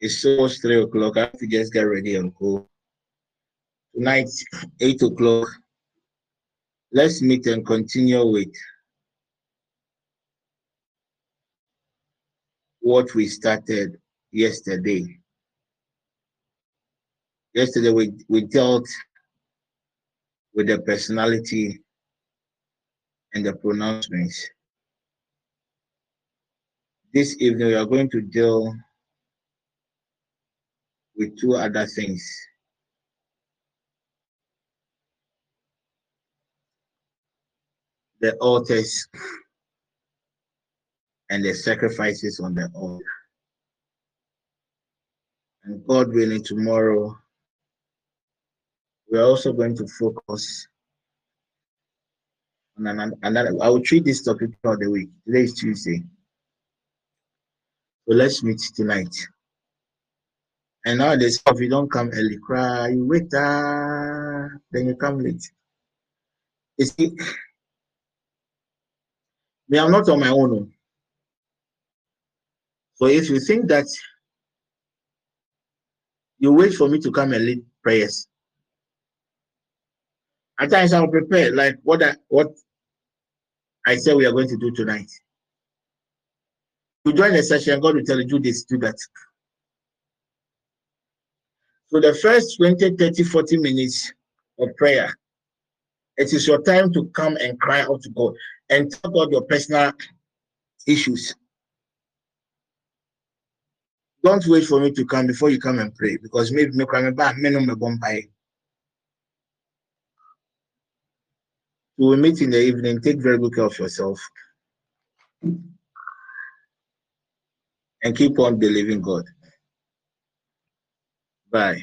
It's almost three o'clock. I have to just get ready and go. Tonight, eight o'clock. Let's meet and continue with what we started yesterday. Yesterday, we, we dealt with the personality and the pronouncements. This evening, we are going to deal with two other things. The altars and the sacrifices on the altar. And God willing, tomorrow we are also going to focus on another, another I will treat this topic for the week. Today is Tuesday. So let's meet tonight. And nowadays, if you don't come early, cry, you wait, uh, then you come late. You see, me, I'm not on my own. oh. So if you think that you wait for me to come and lead prayers, at times I'll prepare like what I, what I said we are going to do tonight. You join the session, God will tell you do this, do that. So the first 20, 30, 40 minutes of prayer, it is your time to come and cry out to God and talk about your personal issues. Don't wait for me to come before you come and pray because maybe me come back, me no me. We will meet in the evening. Take very good care of yourself. And keep on believing God. Bye.